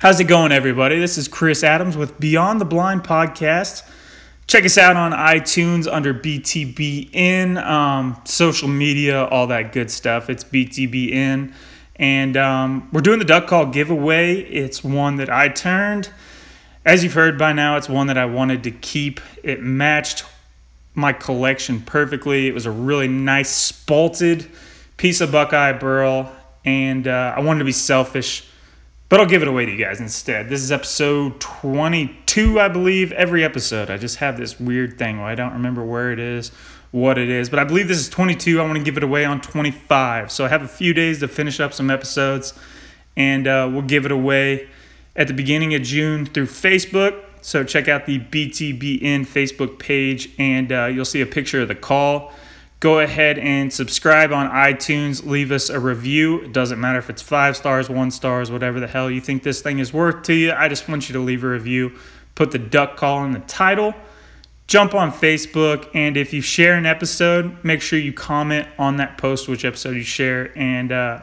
How's it going, everybody? This is Chris Adams with Beyond the Blind podcast. Check us out on iTunes under BTBN, um, social media, all that good stuff. It's BTBN. And um, we're doing the duck call giveaway. It's one that I turned. As you've heard by now, it's one that I wanted to keep. It matched my collection perfectly. It was a really nice, spalted piece of Buckeye Burl. And uh, I wanted to be selfish but I'll give it away to you guys instead. This is episode 22, I believe. Every episode, I just have this weird thing where I don't remember where it is, what it is. But I believe this is 22. I want to give it away on 25. So I have a few days to finish up some episodes, and uh, we'll give it away at the beginning of June through Facebook. So check out the BTBN Facebook page, and uh, you'll see a picture of the call go ahead and subscribe on iTunes. Leave us a review. It doesn't matter if it's five stars, one stars, whatever the hell you think this thing is worth to you. I just want you to leave a review. Put the duck call in the title. Jump on Facebook, and if you share an episode, make sure you comment on that post which episode you share, and uh,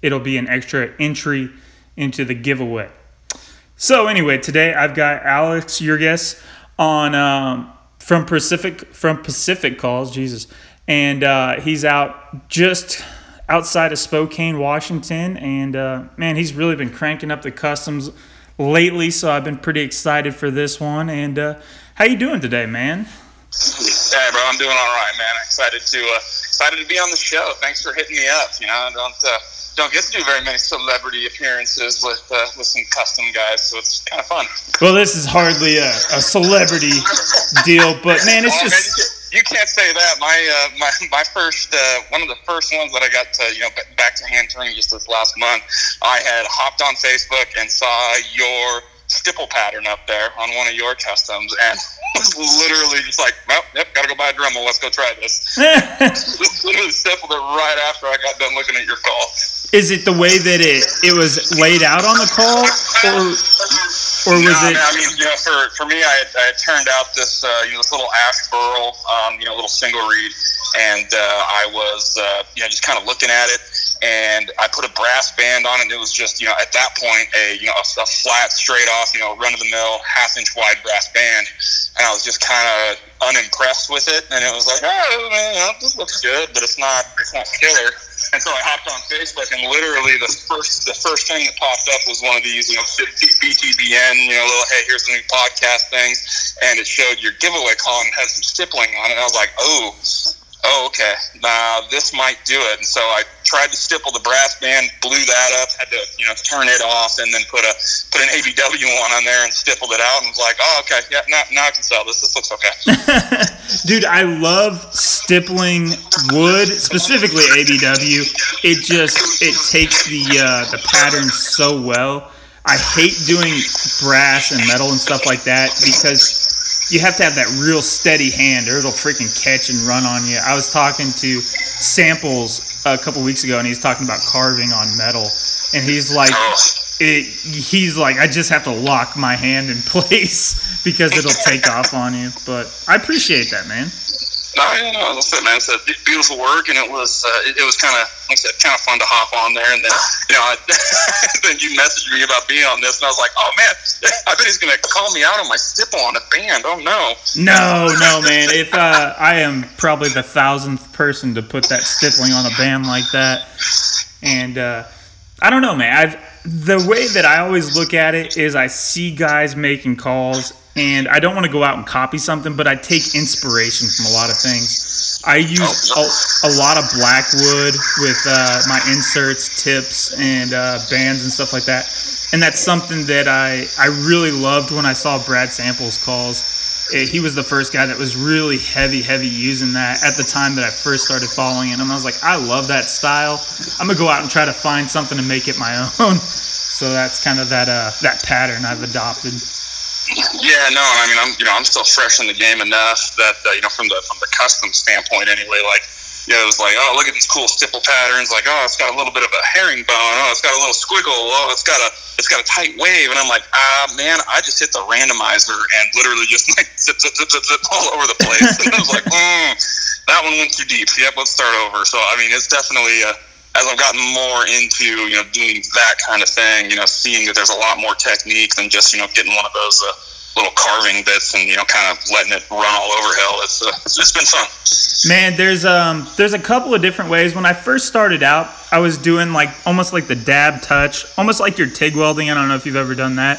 it'll be an extra entry into the giveaway. So anyway, today I've got Alex Yurges on um, from Pacific from Pacific Calls. Jesus, and uh, he's out just outside of Spokane, Washington. And uh, man, he's really been cranking up the customs lately. So I've been pretty excited for this one. And uh, how you doing today, man? Hey, bro, I'm doing all right, man. Excited to uh, excited to be on the show. Thanks for hitting me up. You know, I don't uh, don't get to do very many celebrity appearances with uh, with some custom guys, so it's kind of fun. Well, this is hardly a, a celebrity deal, but man, it's just you can't say that. My uh, my my first uh, one of the first ones that I got to you know back to hand turning just this last month. I had hopped on Facebook and saw your stipple pattern up there on one of your customs and was literally just like, well, yep, gotta go buy a Dremel. Let's go try this. literally stippled it right after I got done looking at your call. Is it the way that it it was laid out on the call, or or was no, it? I mean, you know, for, for me, I had, I had turned out this, uh, you know, this little ash burl, um, you know, little single reed, and uh, I was, uh, you know, just kind of looking at it, and I put a brass band on it. It was just, you know, at that point, a, you know, a, a flat, straight off, you know, run of the mill, half inch wide brass band, and I was just kind of unimpressed with it, and it was like, oh man, this looks good, but it's not, it's not killer. And so I hopped on Facebook, and literally the first the first thing that popped up was one of these, you know, BTBN, you know, little hey, here's the new podcast things, and it showed your giveaway call and had some stippling on it. And I was like, oh, oh, okay, now this might do it. And so I tried to stipple the brass band, blew that up, had to you know turn it off, and then put a put an ABW one on there and stippled it out, and was like, oh, okay, yeah, now, now I can sell this. This looks okay. Dude, I love stippling wood, specifically ABW. It just it takes the uh, the pattern so well. I hate doing brass and metal and stuff like that because you have to have that real steady hand or it'll freaking catch and run on you. I was talking to Samples a couple weeks ago and he's talking about carving on metal and he's like it, he's like I just have to lock my hand in place because it'll take off on you. But I appreciate that, man. No, yeah, no, man. It's a beautiful work, and it was uh, it, it, was kind of like I said, kind of fun to hop on there. And then you know, I, then you messaged me about being on this, and I was like, oh man, I bet he's gonna call me out on my stipple on a band. Oh no. No, no, man. If uh, I am probably the thousandth person to put that stippling on a band like that, and uh, I don't know, man. I've the way that I always look at it is I see guys making calls and I don't want to go out and copy something, but I take inspiration from a lot of things. I use a, a lot of blackwood with uh, my inserts, tips, and uh, bands and stuff like that. And that's something that I, I really loved when I saw Brad Samples calls. It, he was the first guy that was really heavy, heavy using that at the time that I first started following him. I was like, I love that style. I'm gonna go out and try to find something to make it my own. So that's kind of that uh, that pattern I've adopted. Yeah, no, I mean, I'm you know I'm still fresh in the game enough that uh, you know from the from the custom standpoint anyway, like you know, it was like, oh, look at these cool stipple patterns. Like, oh, it's got a little bit of a herringbone. Oh, it's got a little squiggle. Oh, it's got a it's got a tight wave. And I'm like, ah, man, I just hit the randomizer and literally just like zip zip zip zip, zip all over the place. and I was like, mm, that one went too deep. Yep, let's start over. So I mean, it's definitely a as I've gotten more into you know doing that kind of thing, you know, seeing that there's a lot more technique than just you know getting one of those uh, little carving bits and you know kind of letting it run all over hell. It's uh, it's, been fun. Man, there's um there's a couple of different ways. When I first started out, I was doing like almost like the dab touch, almost like your TIG welding. I don't know if you've ever done that.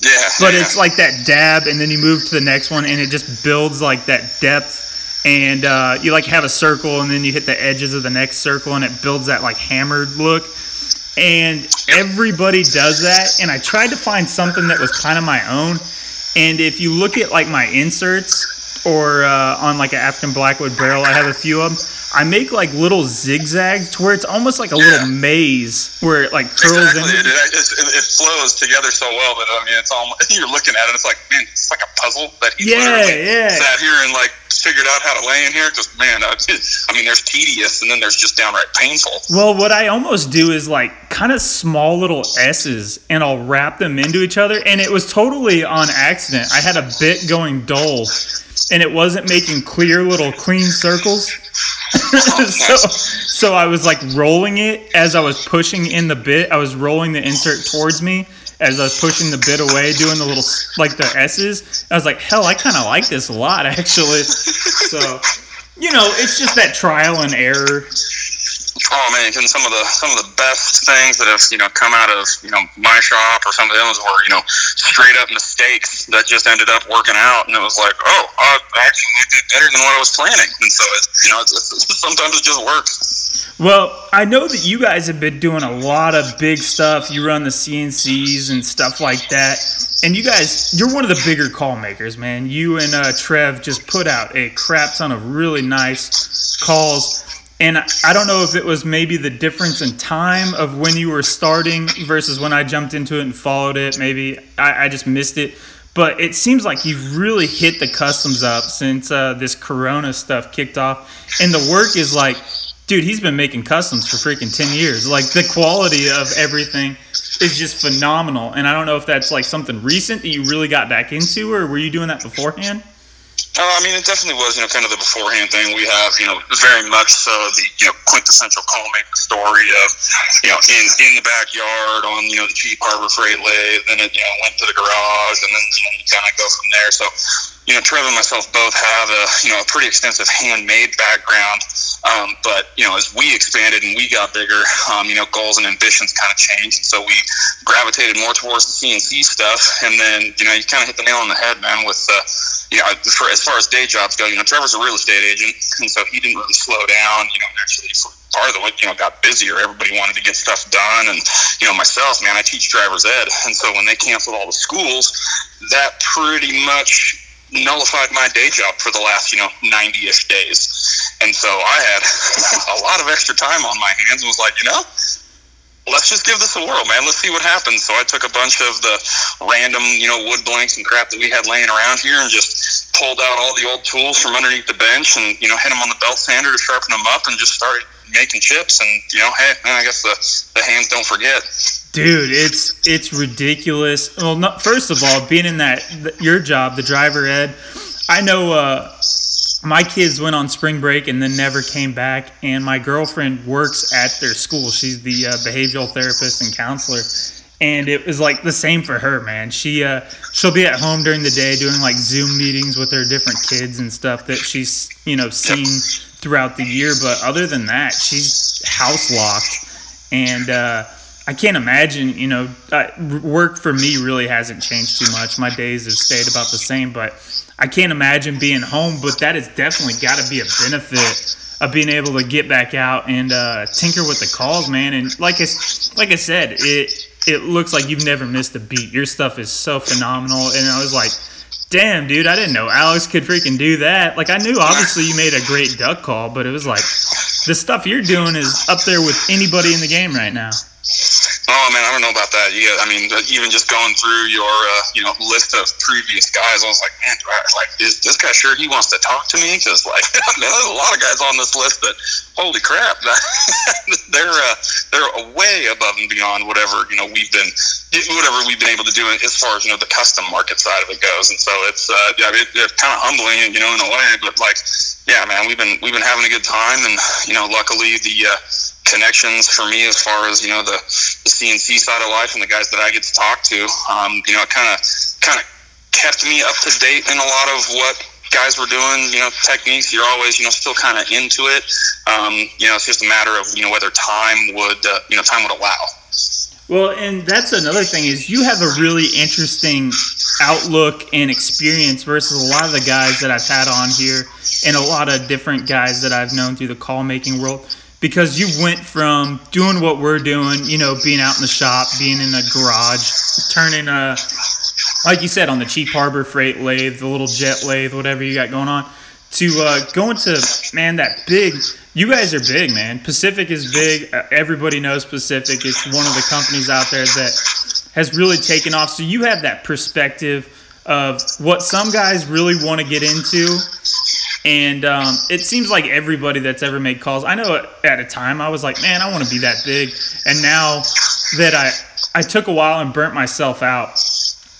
Yeah. But yeah. it's like that dab, and then you move to the next one, and it just builds like that depth. And uh, you like have a circle, and then you hit the edges of the next circle, and it builds that like hammered look. And everybody does that. And I tried to find something that was kind of my own. And if you look at like my inserts or uh, on like an African Blackwood barrel, I have a few of them. I make like little zigzags to where it's almost like a little maze where it like curls Exactly. in. It, it, it, flows together so well that I mean, it's almost you're looking at it. It's like man, it's like a puzzle that he Yeah, yeah. sat here and like figured out how to lay in here. Because man, uh, I mean, there's tedious and then there's just downright painful. Well, what I almost do is like kind of small little S's and I'll wrap them into each other. And it was totally on accident. I had a bit going dull and it wasn't making clear little clean circles. so, so I was like rolling it as I was pushing in the bit. I was rolling the insert towards me as I was pushing the bit away, doing the little like the S's. I was like, hell, I kind of like this a lot actually. So, you know, it's just that trial and error. Oh man, and some of the some of the best things that have you know come out of you know my shop or some of them were you know straight up mistakes that just ended up working out, and it was like, oh, I actually did better than what I was planning, and so you know it's, it's, sometimes it just works. Well, I know that you guys have been doing a lot of big stuff. You run the CNCs and stuff like that. And you guys, you're one of the bigger call makers, man. You and uh, Trev just put out a crap ton of really nice calls. And I don't know if it was maybe the difference in time of when you were starting versus when I jumped into it and followed it. Maybe I, I just missed it. But it seems like you've really hit the customs up since uh, this Corona stuff kicked off. And the work is like, dude, he's been making customs for freaking 10 years. Like the quality of everything is just phenomenal. And I don't know if that's like something recent that you really got back into, or were you doing that beforehand? Uh, I mean, it definitely was, you know, kind of the beforehand thing. We have, you know, very much so the, you know, quintessential maker story of, you know, in in the backyard on, you know, the cheap Harbor Freight lathe, then it, you know, went to the garage, and then you, know, you kind of go from there. So, you know, Trev and myself both have a, you know, a pretty extensive handmade background. Um, but you know, as we expanded and we got bigger, um, you know, goals and ambitions kind of changed, and so we gravitated more towards the CNC stuff. And then, you know, you kind of hit the nail on the head, man, with uh, you know, for as far as day jobs go, you know, Trevor's a real estate agent, and so he didn't really slow down. You know, actually, for part of the you know, got busier. Everybody wanted to get stuff done, and you know, myself, man, I teach driver's ed, and so when they canceled all the schools, that pretty much nullified my day job for the last, you know, 90-ish days. And so I had a lot of extra time on my hands and was like, you know, let's just give this a whirl, man. Let's see what happens. So I took a bunch of the random, you know, wood blanks and crap that we had laying around here and just pulled out all the old tools from underneath the bench and, you know, hit them on the belt sander to sharpen them up and just started making chips. And, you know, hey, man, I guess the, the hands don't forget. Dude, it's it's ridiculous. Well, not, first of all, being in that your job, the driver ed, I know uh, my kids went on spring break and then never came back. And my girlfriend works at their school. She's the uh, behavioral therapist and counselor. And it was like the same for her, man. She uh, she'll be at home during the day doing like Zoom meetings with her different kids and stuff that she's you know seen throughout the year. But other than that, she's house locked. And uh, I can't imagine, you know, work for me really hasn't changed too much. My days have stayed about the same, but I can't imagine being home. But that has definitely got to be a benefit of being able to get back out and uh, tinker with the calls, man. And like I, like I said, it it looks like you've never missed a beat. Your stuff is so phenomenal, and I was like, damn, dude, I didn't know Alex could freaking do that. Like I knew obviously you made a great duck call, but it was like the stuff you're doing is up there with anybody in the game right now. Oh man, I don't know about that. Yeah, I mean, even just going through your uh, you know list of previous guys, I was like, man, I, like is this guy sure he wants to talk to me? Because like, man, there's a lot of guys on this list that, holy crap, they're uh, they're way above and beyond whatever you know we've been whatever we've been able to do as far as you know the custom market side of it goes. And so it's uh, yeah, it, it's kind of humbling, you know, in a way, but like yeah, man, we've been we've been having a good time, and you know, luckily the uh, connections for me as far as you know the, the CNC side of life and the guys that I get to talk to, um, you know, kind of kind of kept me up to date in a lot of what guys were doing. You know, techniques. You're always you know still kind of into it. Um, you know, it's just a matter of you know whether time would uh, you know time would allow. Well, and that's another thing is you have a really interesting outlook and experience versus a lot of the guys that I've had on here and a lot of different guys that I've known through the call making world because you went from doing what we're doing, you know, being out in the shop, being in a garage, turning a like you said on the cheap harbor freight lathe, the little jet lathe, whatever you got going on, to uh, going to man that big you guys are big, man. Pacific is big. Uh, everybody knows Pacific. It's one of the companies out there that has really taken off. So you have that perspective of what some guys really want to get into. And um, it seems like everybody that's ever made calls. I know at a time I was like, man, I want to be that big. And now that I I took a while and burnt myself out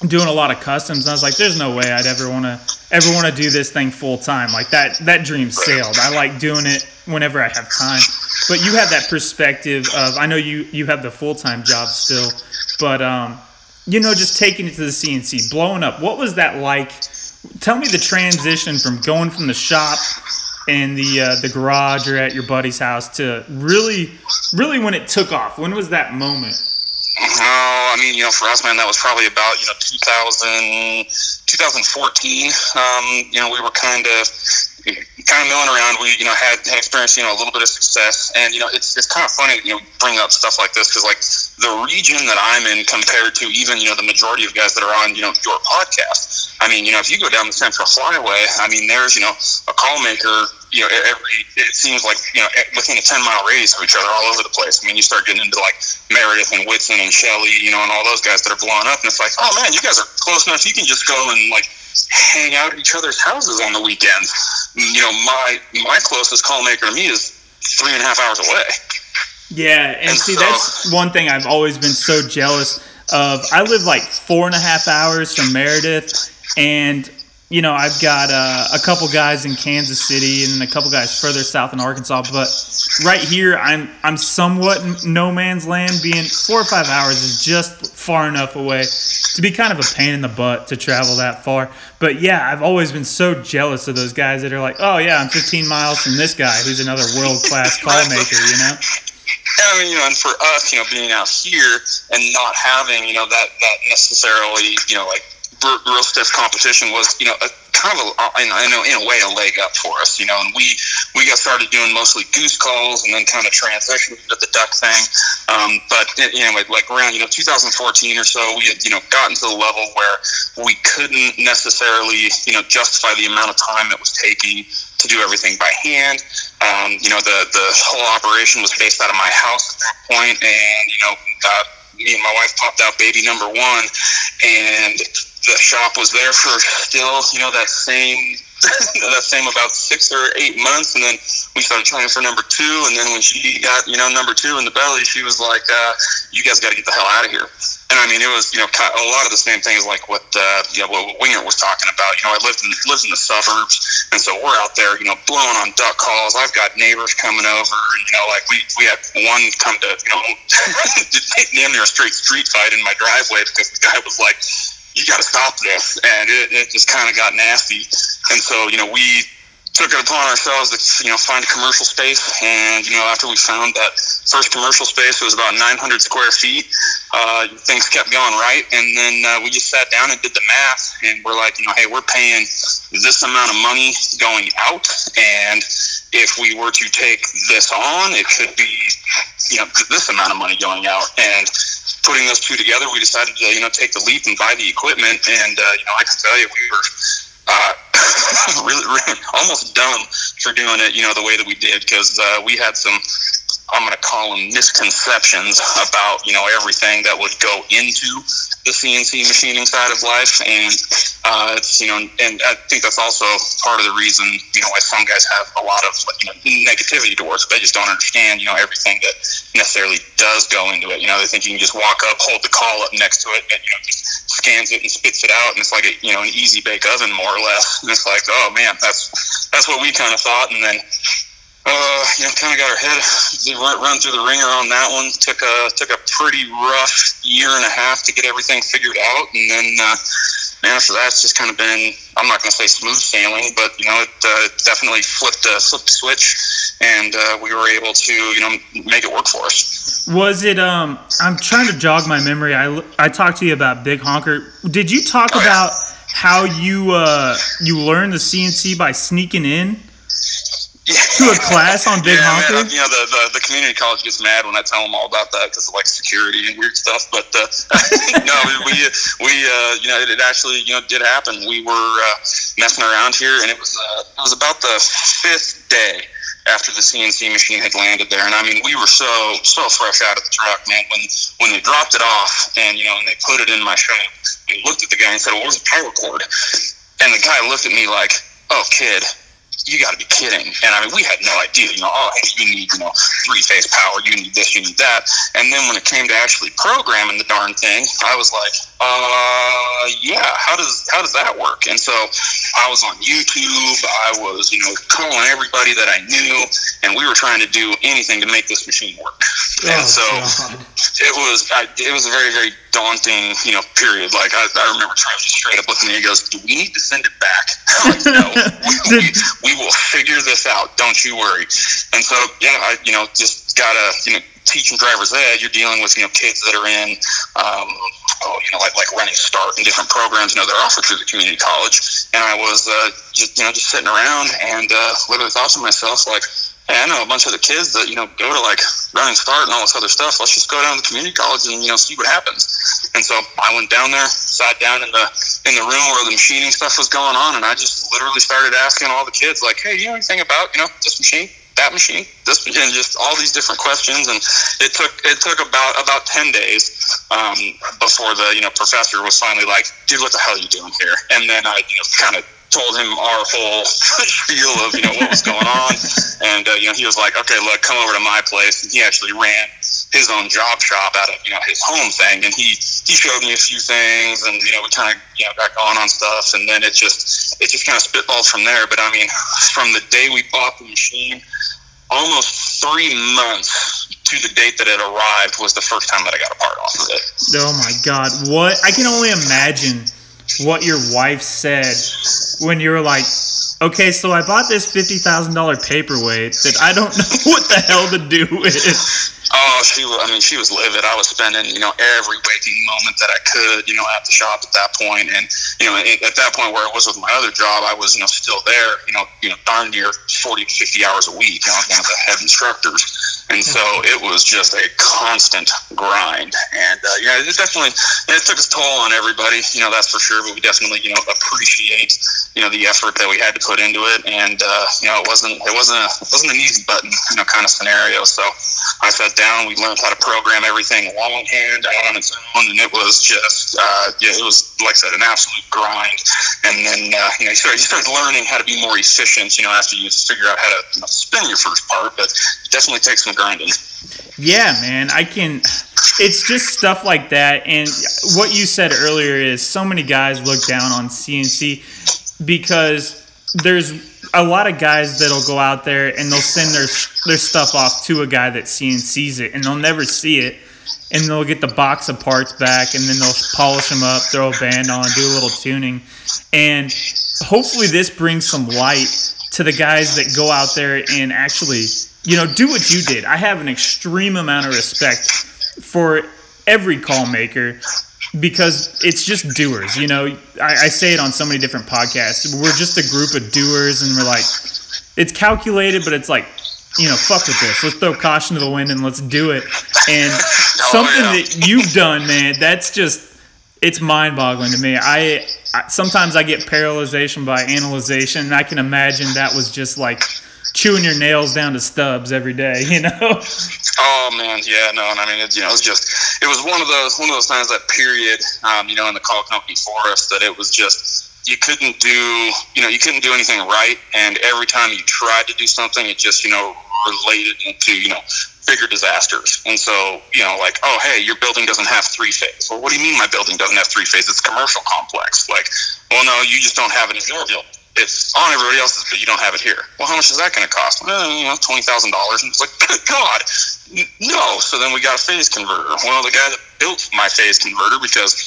doing a lot of customs, and I was like, there's no way I'd ever want to ever want to do this thing full time. Like that that dream sailed. I like doing it whenever I have time. But you have that perspective of I know you you have the full time job still, but um, you know, just taking it to the CNC, blowing up. What was that like? Tell me the transition from going from the shop in the uh, the garage or at your buddy's house to really, really when it took off. When was that moment? Oh, I mean, you know, for us, man, that was probably about you know 2000, 2014. Um, you know, we were kind of kind of milling around. We, you know, had, had experienced, you know, a little bit of success. And, you know, it's, it's kind of funny, you know, bring up stuff like this because, like, the region that I'm in compared to even, you know, the majority of guys that are on, you know, your podcast. I mean, you know, if you go down the Central Flyway, I mean, there's, you know, a call maker, you know, every, it seems like, you know, within a 10 mile radius of each other all over the place. I mean, you start getting into like Meredith and Whitson and Shelley, you know, and all those guys that are blowing up. And it's like, oh man, you guys are close enough. You can just go and like, hang out at each other's houses on the weekends. You know, my my closest call maker to me is three and a half hours away. Yeah, and, and see, so, that's one thing I've always been so jealous of. I live like four and a half hours from Meredith, and you know, I've got uh, a couple guys in Kansas City and a couple guys further south in Arkansas, but right here, I'm I'm somewhat no man's land. Being four or five hours is just far enough away to be kind of a pain in the butt to travel that far. But yeah, I've always been so jealous of those guys that are like, oh yeah, I'm 15 miles from this guy who's another world class call maker, you know. I mean, you know, and for us, you know, being out here and not having, you know, that that necessarily, you know, like real stiff competition was, you know, a, kind of a, I know in a way a leg up for us, you know, and we we got started doing mostly goose calls and then kind of transitioned to the duck thing. Um, but you know, like around you know 2014 or so, we had you know gotten to the level where we couldn't necessarily you know justify the amount of time it was taking to do everything by hand. Um, you know, the the whole operation was based out of my house at that point, and you know. Uh, me and my wife popped out baby number one, and the shop was there for still, you know, that same that same about six or eight months, and then we started trying for number two. And then when she got, you know, number two in the belly, she was like, uh, "You guys got to get the hell out of here." And I mean, it was, you know, a lot of the same things like what, uh, you know, what Winger was talking about. You know, I lived in lived in the suburbs, and so we're out there, you know, blowing on duck calls. I've got neighbors coming over, and you know, like we we had one come to, you know, damn near a straight street fight in my driveway because the guy was like you got to stop this. And it, it just kind of got nasty. And so, you know, we took it upon ourselves to, you know, find a commercial space. And, you know, after we found that first commercial space, it was about 900 square feet. Uh, things kept going right. And then uh, we just sat down and did the math. And we're like, you know, hey, we're paying this amount of money going out. And if we were to take this on, it could be, you know, this amount of money going out. And putting those two together, we decided to you know take the leap and buy the equipment. And uh, you know, I can tell you, we were uh, really, really almost dumb for doing it. You know, the way that we did because uh, we had some I'm going to call them misconceptions about you know everything that would go into the CNC machining side of life, and uh, it's you know, and I think that's also part of the reason you know why some guys have a lot of you know negativity towards it. They just don't understand you know everything that necessarily does go into it. You know, they think you can just walk up, hold the call up next to it, and you know just scans it and spits it out, and it's like a you know an easy bake oven more or less. And it's like, oh man, that's that's what we kind of thought, and then uh, you know, kind of got our head run, run through the ringer on that one. Took a took a pretty rough year and a half to get everything figured out, and then uh, man, after that, it's just kind of been I'm not going to say smooth sailing, but you know, it uh, definitely flipped a flipped the switch, and uh, we were able to you know make it work for us. Was it? Um, I'm trying to jog my memory. I I talked to you about Big Honker. Did you talk oh, about yeah. how you uh, you learned the CNC by sneaking in? To a class on Big yeah, Honker? Man, you know, the, the, the, community college gets mad when I tell them all about that because of like security and weird stuff. But uh, no, we we uh, you know it, it, actually you know did happen. We were uh, messing around here, and it was uh, it was about the fifth day after the CNC machine had landed there. And I mean, we were so so fresh out of the truck, man. When when they dropped it off and you know and they put it in my shop, we looked at the guy and said, "Well, where's the power cord?" And the guy looked at me like, "Oh, kid." You got to be kidding. And I mean, we had no idea, you know, oh, hey, you need, you know, three phase power, you need this, you need that. And then when it came to actually programming the darn thing, I was like, uh, yeah, how does, how does that work? And so I was on YouTube, I was, you know, calling everybody that I knew, and we were trying to do anything to make this machine work. Oh, and so God. it was, I, it was a very, very daunting, you know, period. Like I, I remember Travis straight up looking at me and goes, do we need to send it back? like, no, we, we, we will figure this out. Don't you worry. And so, yeah, I, you know, just gotta, you know, teaching driver's ed. You're dealing with, you know, kids that are in, um, oh, you know, like like running start and different programs. You know, they're offered through the community college. And I was, uh, just, you know, just sitting around and uh, literally thought to myself, like, hey, I know a bunch of the kids that, you know, go to like running start and all this other stuff. Let's just go down to the community college and, you know, see what happens. And so I went down there, sat down in the in the room where the machining stuff was going on, and I just literally started asking all the kids, like, hey, you know anything about, you know, this machine? that machine, this and just all these different questions. And it took it took about about ten days um, before the you know professor was finally like, dude, what the hell are you doing here? And then I you know kind of told him our whole spiel of you know what was going on, and uh, you know he was like, okay, look, come over to my place, and he actually ran his own job shop out of you know his home thing, and he he showed me a few things, and you know we kind of you know got going on stuff, and then it just it just kind of spitballed from there. But I mean, from the day we bought the machine, almost three months to the date that it arrived was the first time that I got a part off of it. Oh my god, what? I can only imagine what your wife said when you were like, okay, so I bought this fifty thousand dollar paperweight that I don't know what the hell to do with. Oh, she. I mean, she was livid. I was spending, you know, every waking moment that I could, you know, at the shop at that point, and you know, at that point where it was with my other job, I was, you know, still there, you know, you know, darn near forty to fifty hours a week. I know, one of the head instructors, and so it was just a constant grind. And uh, yeah, it definitely it took its toll on everybody. You know, that's for sure. But we definitely, you know, appreciate, you know, the effort that we had to put into it. And uh, you know, it wasn't it wasn't a, it wasn't an easy button, you know, kind of scenario. So I sat down. We learned how to program everything longhand out on its own, and it was just uh, yeah, it was like I said, an absolute grind. And then uh, you know, you started, you started learning how to be more efficient. You know, after you figure out how to you know, spin your first part, but it definitely takes some grinding. Yeah, man, I can. It's just stuff like that, and what you said earlier is so many guys look down on CNC because there's a lot of guys that'll go out there and they'll send their their stuff off to a guy that CNCs it, and they'll never see it, and they'll get the box of parts back, and then they'll polish them up, throw a band on, do a little tuning, and hopefully this brings some light to the guys that go out there and actually, you know, do what you did. I have an extreme amount of respect for every call maker because it's just doers. You know, I, I, say it on so many different podcasts. We're just a group of doers, and we're like, it's calculated, but it's like, you know, fuck with this. Let's throw caution to the wind and let's do it. And something that you've done, man, that's just it's mind boggling to me. I, I sometimes I get paralyzation by analyzation, and I can imagine that was just like chewing your nails down to stubs every day, you know? Oh man, yeah, no, and I mean, it, you know, it was just, it was one of those, one of those times that period, um, you know, in the call company for us that it was just, you couldn't do, you know, you couldn't do anything right, and every time you tried to do something, it just, you know, related into, you know, bigger disasters. And so, you know, like, oh, hey, your building doesn't have three phase. Well, what do you mean my building doesn't have three phase? It's a commercial complex. Like, well, no, you just don't have it in your building. It's on everybody else's, but you don't have it here. Well, how much is that going to cost? Well, you know, twenty thousand dollars. And it's like, good God, no. So then we got a phase converter. Well, the guy that built my phase converter because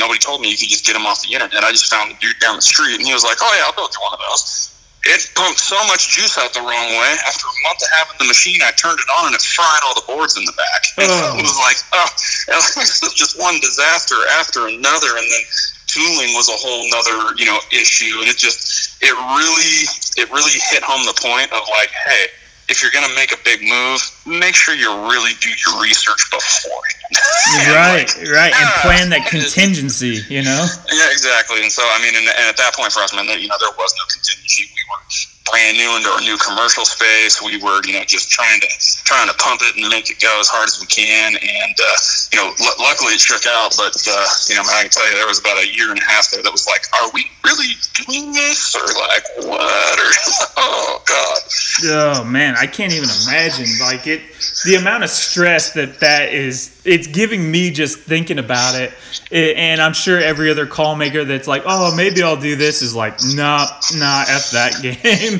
nobody told me you could just get them off the internet. I just found a dude down the street, and he was like, "Oh yeah, I'll build you one of those." It pumped so much juice out the wrong way. After a month of having the machine, I turned it on and it fried all the boards in the back. And Oh. it was like, oh, it was just one disaster after another, and then tooling was a whole nother, you know, issue. And it just, it really, it really hit home the point of like, hey, if you're gonna make a big move, make sure you really do your research before. right, right, and ah, plan that contingency, you know? Yeah, exactly. And so, I mean, and, and at that point for us, man, you know, there was no contingency. We were brand new into our new commercial space. We were, you know, just trying to trying to pump it and make it go as hard as we can. And uh, you know, l- luckily it shook out. But uh, you know, I can tell you, there was about a year and a half there that was like, are we really doing this, or like what? Or oh god. Oh man, I can't even imagine like it the amount of stress that that is it's giving me just thinking about it. It- and I'm sure every other call maker that's like, "Oh, maybe I'll do this" is like, "Nah, nah, f that game."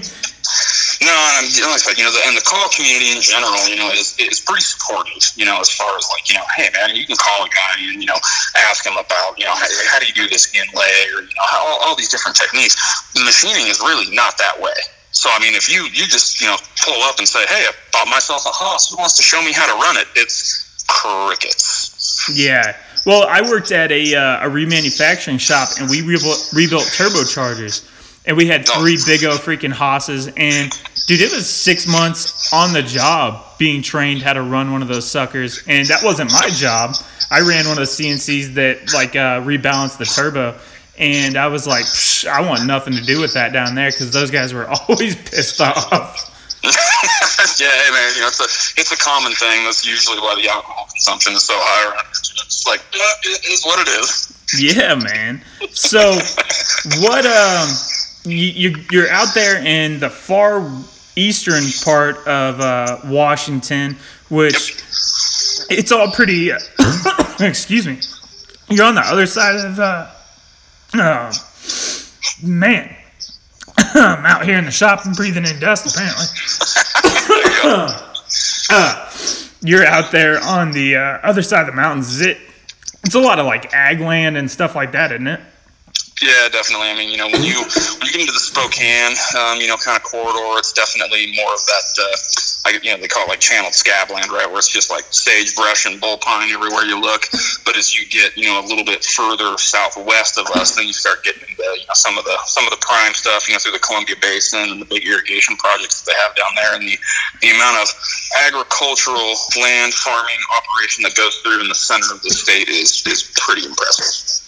No, and I'm, you know, the, and the call community in general, you know, is, is pretty supportive, you know, as far as like, you know, hey, man, you can call a guy and, you know, ask him about, you know, how, how do you do this inlay or, you know, how, all, all these different techniques. Machining is really not that way. So, I mean, if you, you just, you know, pull up and say, hey, I bought myself a Haas, who wants to show me how to run it? It's crickets. Yeah. Well, I worked at a, uh, a remanufacturing shop and we rebuilt, rebuilt turbochargers. And we had three big O freaking Haases. And dude, it was six months on the job being trained how to run one of those suckers. And that wasn't my job. I ran one of the CNCs that like uh, rebalanced the turbo. And I was like, Psh, I want nothing to do with that down there because those guys were always pissed off. yeah, hey, man, you know, it's a, it's a common thing. That's usually why the alcohol consumption is so high around here. It's like, yeah, it is what it is. Yeah, man. So, what? Um, you, you you're out there in the far eastern part of uh, Washington, which it's all pretty. excuse me. You're on the other side of. Uh, uh, man, I'm out here in the shop and breathing in dust. Apparently, uh, you're out there on the uh, other side of the mountains. Is it? It's a lot of like ag land and stuff like that, isn't it? Yeah, definitely. I mean, you know, when you when you get into the Spokane, um, you know, kind of corridor, it's definitely more of that. Uh, I, you know, they call it like channeled scabland, right, where it's just like sagebrush and bullpine everywhere you look. But as you get, you know, a little bit further southwest of us, then you start getting into you know some of the some of the prime stuff, you know, through the Columbia Basin and the big irrigation projects that they have down there, and the the amount of agricultural land farming operation that goes through in the center of the state is is pretty impressive.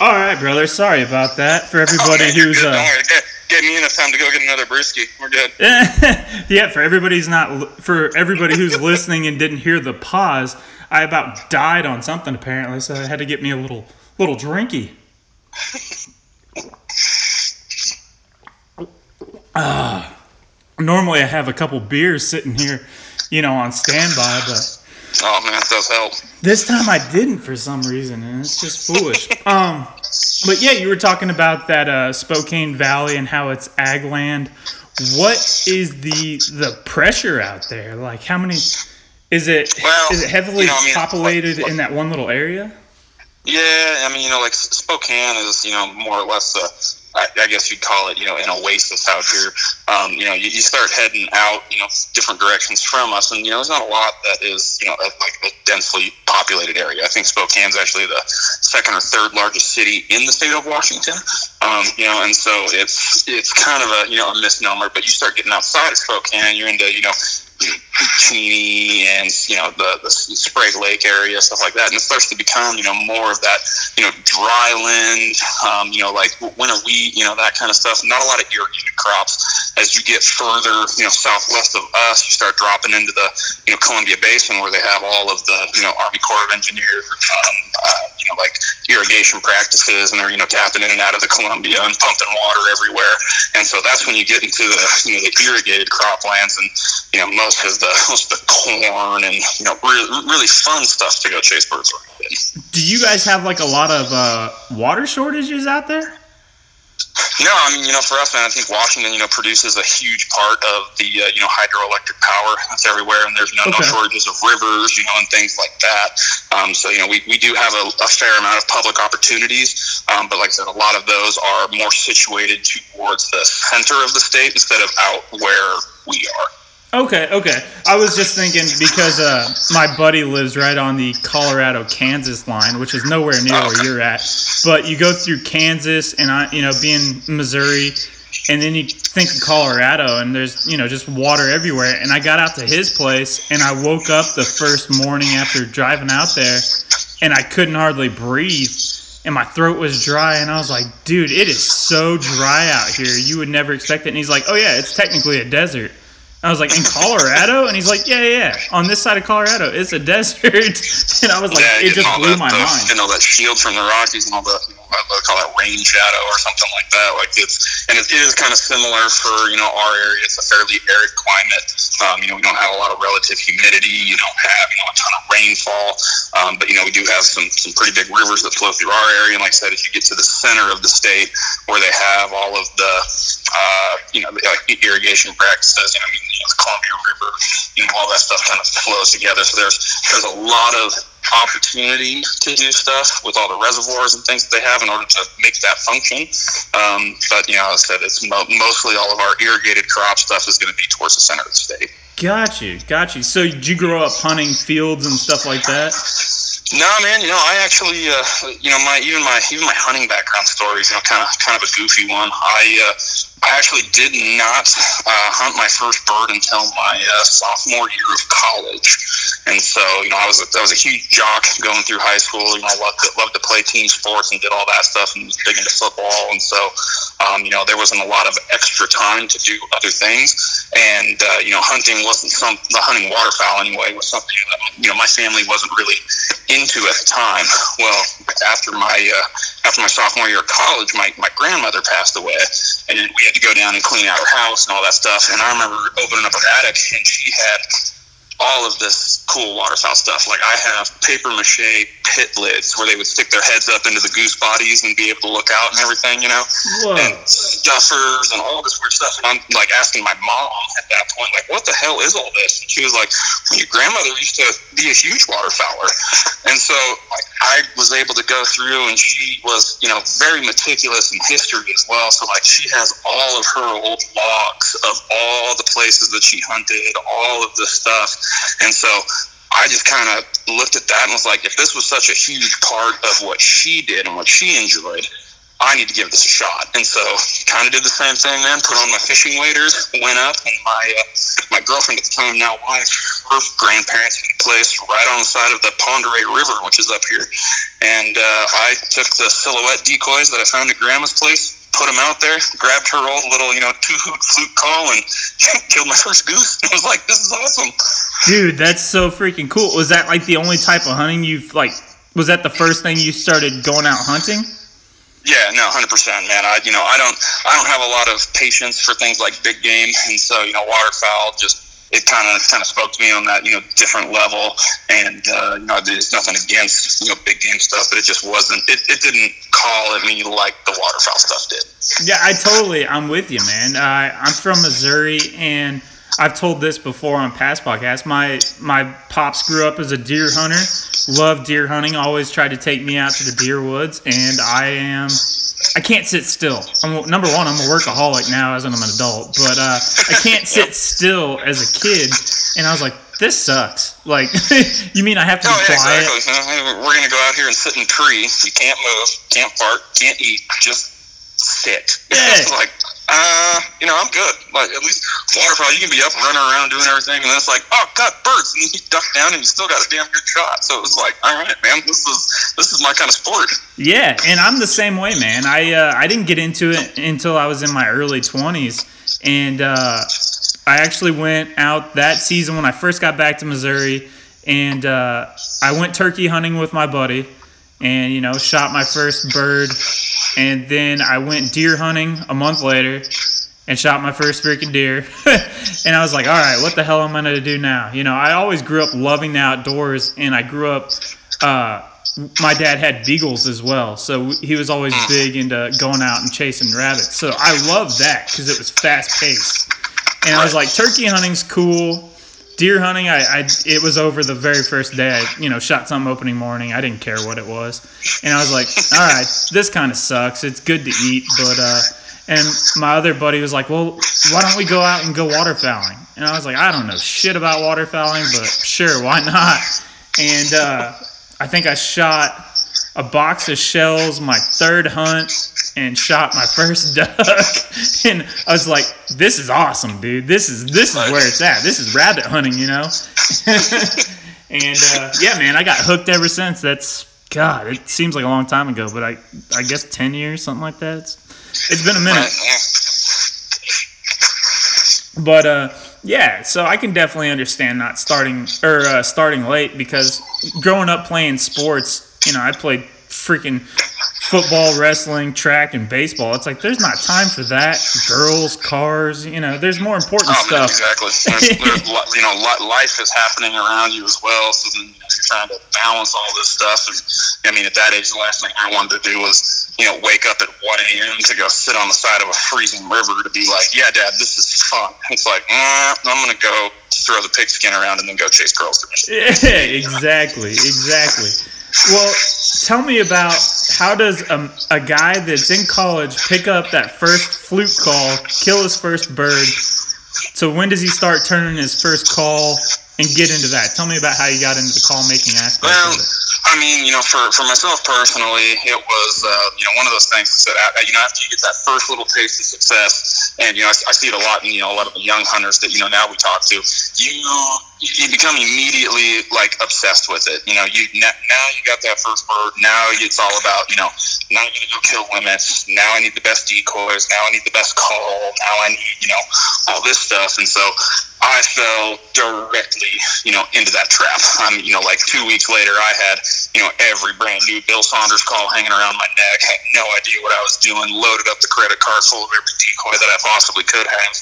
All right, brother. Sorry about that for everybody Okay, who's uh, Don't worry. Get, get me enough time to go get another brewski. We're good. yeah, for everybody's not for everybody who's listening and didn't hear the pause. I about died on something apparently, so I had to get me a little little drinky. Ah, normally I have a couple beers sitting here, you know, on standby, but Oh man, that does help. this time I didn't for some reason, and it's just foolish. um, but yeah, you were talking about that uh, Spokane Valley and how it's ag land. What is the the pressure out there? Like, how many? Is it Well, is it heavily you know, I mean, populated like- in that one little area? Yeah, I mean, you know, like Spokane is, you know, more or less, uh, I, I guess you'd call it, you know, an oasis out here. Um, you know, you, you start heading out, you know, different directions from us, and you know, there's not a lot that is, you know, a, like a densely populated area. I think Spokane's actually the second or third largest city in the state of Washington. Um, you know, and so it's it's kind of a you know a misnomer. But you start getting outside of Spokane, you're into you know Cheney and you know the, the Sprague Lake area, stuff like that, and it starts to become you know more of that you know dryland, um, you know like winter wheat, you know that kind of stuff. Not a lot of irrigated crops. As you get further you know southwest of us, you start dropping into the you know Columbia Basin where they have all of the you know Army Corps of Engineers, um, uh, you know like irrigation practices, and they're you know tapping in and out of the Columbia and pumping water everywhere. And so that's when you get into the you know the irrigated croplands and you know most of the the corn and you know really, really fun stuff to go chase birds around in. Do you guys have like a lot of uh, water shortages out there? No, I mean, you know, for us, man, I think Washington, you know, produces a huge part of the, uh, you know, hydroelectric power that's everywhere, and there's no, okay. no shortages of rivers, you know, and things like that. Um, so, you know, we, we do have a, a fair amount of public opportunities, um, but like I said, a lot of those are more situated towards the center of the state instead of out where we are. Okay, okay. I was just thinking because uh, my buddy lives right on the Colorado Kansas line, which is nowhere near where you're at. But you go through Kansas, and I, you know, being Missouri, and then you think of Colorado, and there's you know just water everywhere. And I got out to his place, and I woke up the first morning after driving out there, and I couldn't hardly breathe. And my throat was dry, and I was like, dude, it is so dry out here. You would never expect it. And he's like, oh, yeah, it's technically a desert. I was like, in Colorado? And he's like, yeah, yeah, yeah. On this side of Colorado, it's a desert. and I was like, yeah, it just blew that, my mind. You know, that shield from the Rockies and all the, I call that rain shadow or something like that. Like it's, and it is kind of similar for, you know, our area. It's a fairly arid climate. Um, you know, we don't have a lot of relative humidity. You don't have, you know, a ton of rainfall. Um, but, you know, we do have some, some pretty big rivers that flow through our area. And like I said, if you get to the center of the state where they have all of the, uh, you know, like irrigation practices, you know, you know, the Columbia River, you know, all that stuff kind of flows together. So there's there's a lot of opportunity to do stuff with all the reservoirs and things that they have in order to make that function. Um, but you know, as I said, it's mo- mostly all of our irrigated crop stuff is going to be towards the center of the state. Got you, got you. So did you grow up hunting fields and stuff like that? No, man. You know, I actually, uh, you know, my even my even my hunting background story is, you know, kind of kind of a goofy one. I uh, I actually did not uh, hunt my first bird until my uh, sophomore year of college, and so you know I was a, I was a huge jock going through high school. You know, I loved to, loved to play team sports and did all that stuff, and was big into football, and so um, you know there wasn't a lot of extra time to do other things, and uh, you know hunting wasn't some the hunting waterfowl anyway was something that you know my family wasn't really into at the time. Well, after my uh, after my sophomore year of college, my my grandmother passed away, and we had to go down and clean out her house and all that stuff. And I remember opening up her attic, and she had all of this cool waterfowl stuff. Like I have paper mache pit lids where they would stick their heads up into the goose bodies and be able to look out and everything, you know, Whoa. and duffers and all this weird stuff. And I'm like asking my mom at that point, like, what the hell is all this? And she was like, well, your grandmother used to be a huge waterfowler. And so like I was able to go through and she was, you know, very meticulous in history as well. So like she has all of her old logs of all the places that she hunted, all of the stuff and so I just kind of looked at that and was like, if this was such a huge part of what she did and what she enjoyed, I need to give this a shot. And so, kind of did the same thing then. Put on my fishing waders, went up, and my uh, my girlfriend at the time, now wife, her grandparents place right on the side of the Oreille River, which is up here. And uh, I took the silhouette decoys that I found at Grandma's place, put him out there, grabbed her old little, you know, two hoot flute call, and killed my first goose. I was like, this is awesome. Dude, that's so freaking cool. Was that like the only type of hunting you've like? Was that the first thing you started going out hunting? Yeah, no, hundred percent, man. I, you know, I don't, I don't have a lot of patience for things like big game, and so you know, waterfowl just it kind of kind of spoke to me on that you know different level. And uh, you know, there's nothing against you know big game stuff, but it just wasn't. It, it didn't call at me like the waterfowl stuff did. Yeah, I totally. I'm with you, man. Uh, I'm from Missouri, and I've told this before on past podcasts. My my pops grew up as a deer hunter. Loved deer hunting. Always tried to take me out to the deer woods, and I am I can't sit still. I'm, number one, I'm a workaholic now as I'm an adult, but uh, I can't sit still as a kid. And I was like, this sucks. Like, you mean I have to oh, be yeah, quiet? Exactly. We're gonna go out here and sit in a tree. You can't move, can't fart, can't eat, just sit. Yeah. like uh, you know, I'm good. Like at least waterfowl, you can be up running around doing everything, and it's like, oh god, birds, and you duck down and you still got a damn good shot. So it was like, all right, man, this is this is my kind of sport. Yeah, and I'm the same way, man. I uh, I didn't get into it until I was in my early 20s, and uh, I actually went out that season when I first got back to Missouri, and uh, I went turkey hunting with my buddy, and you know shot my first bird, and then I went deer hunting a month later, and shot my first freaking deer, and I was like, all right, what the hell am I gonna do now? You know, I always grew up loving the outdoors, and I grew up. Uh, my dad had beagles as well, so he was always big into going out and chasing rabbits. So I loved that because it was fast paced. And I was like, turkey hunting's cool. Deer hunting, I, I it was over the very first day. I you know shot some opening morning. I didn't care what it was, and I was like, all right, this kind of sucks. It's good to eat, but uh. And my other buddy was like, well, why don't we go out and go waterfowling? And I was like, I don't know shit about waterfowling, but sure, why not? And uh, I think I shot a box of shells my third hunt and shot my first duck. And I was like this is awesome dude. This is this is where it's at. This is rabbit hunting you know? And uh, yeah man I got hooked ever since. That's god it seems like a long time ago but I I guess 10 years something like that. It's, it's been a minute. But uh yeah, so I can definitely understand not starting or uh, starting late because growing up playing sports, you know, I played freaking football, wrestling, track, and baseball. It's like there's not time for that. Girls, cars, you know, there's more important Oh, stuff. exactly. There's, there's, you know, life is happening around you as well. So then you know, you're trying to balance all this stuff. And I mean, at that age, the last thing I wanted to do was, you know, wake up at 1 a.m. to go sit on the side of a freezing river to be like, yeah, Dad, this is fun. It's like, nah, I'm going to go throw the pigskin around and then go chase girls. Yeah, exactly, exactly. Well, tell me about how does a, a guy that's in college pick up that first flute call, kill his first bird? So when does he start turning his first call and get into that? Tell me about how you got into the call making aspect Well. I mean, you know, for, for myself personally, it was, uh, you know, one of those things that, uh, you know, after you get that first little taste of success, and, you know, I, I see it a lot in, you know, a lot of the young hunters that, you know, now we talk to, you, you become immediately, like, obsessed with it. You know, you now, you got that first bird. Now it's all about, you know, now I'm to go kill limits. Now I need the best decoys. Now I need the best call. Now I need, you know, all this stuff. And so I fell directly, you know, into that trap. I mean, you know, like two weeks later, I had, you know, every brand new Bill Saunders call hanging around my neck. Had no idea what I was doing. Loaded up the credit card full of every decoy that I possibly could have.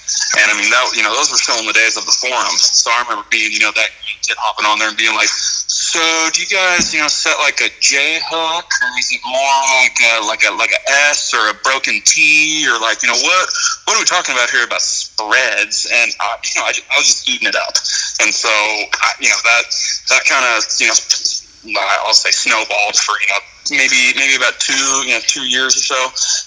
And I mean, that, you know, those were still in the days of the forums. So I remember being, you know, that kid hopping on there and being like, "So, do you guys, you know, set like a J hook, or is it more like a, like a like a S or a broken T, or like, you know, what what are we talking about here about spreads?" And I, you know, I, I was just eating it up. And so, I, you know, that that kind of, you know, I'll say snowballed for you know maybe maybe about two you know two years or so.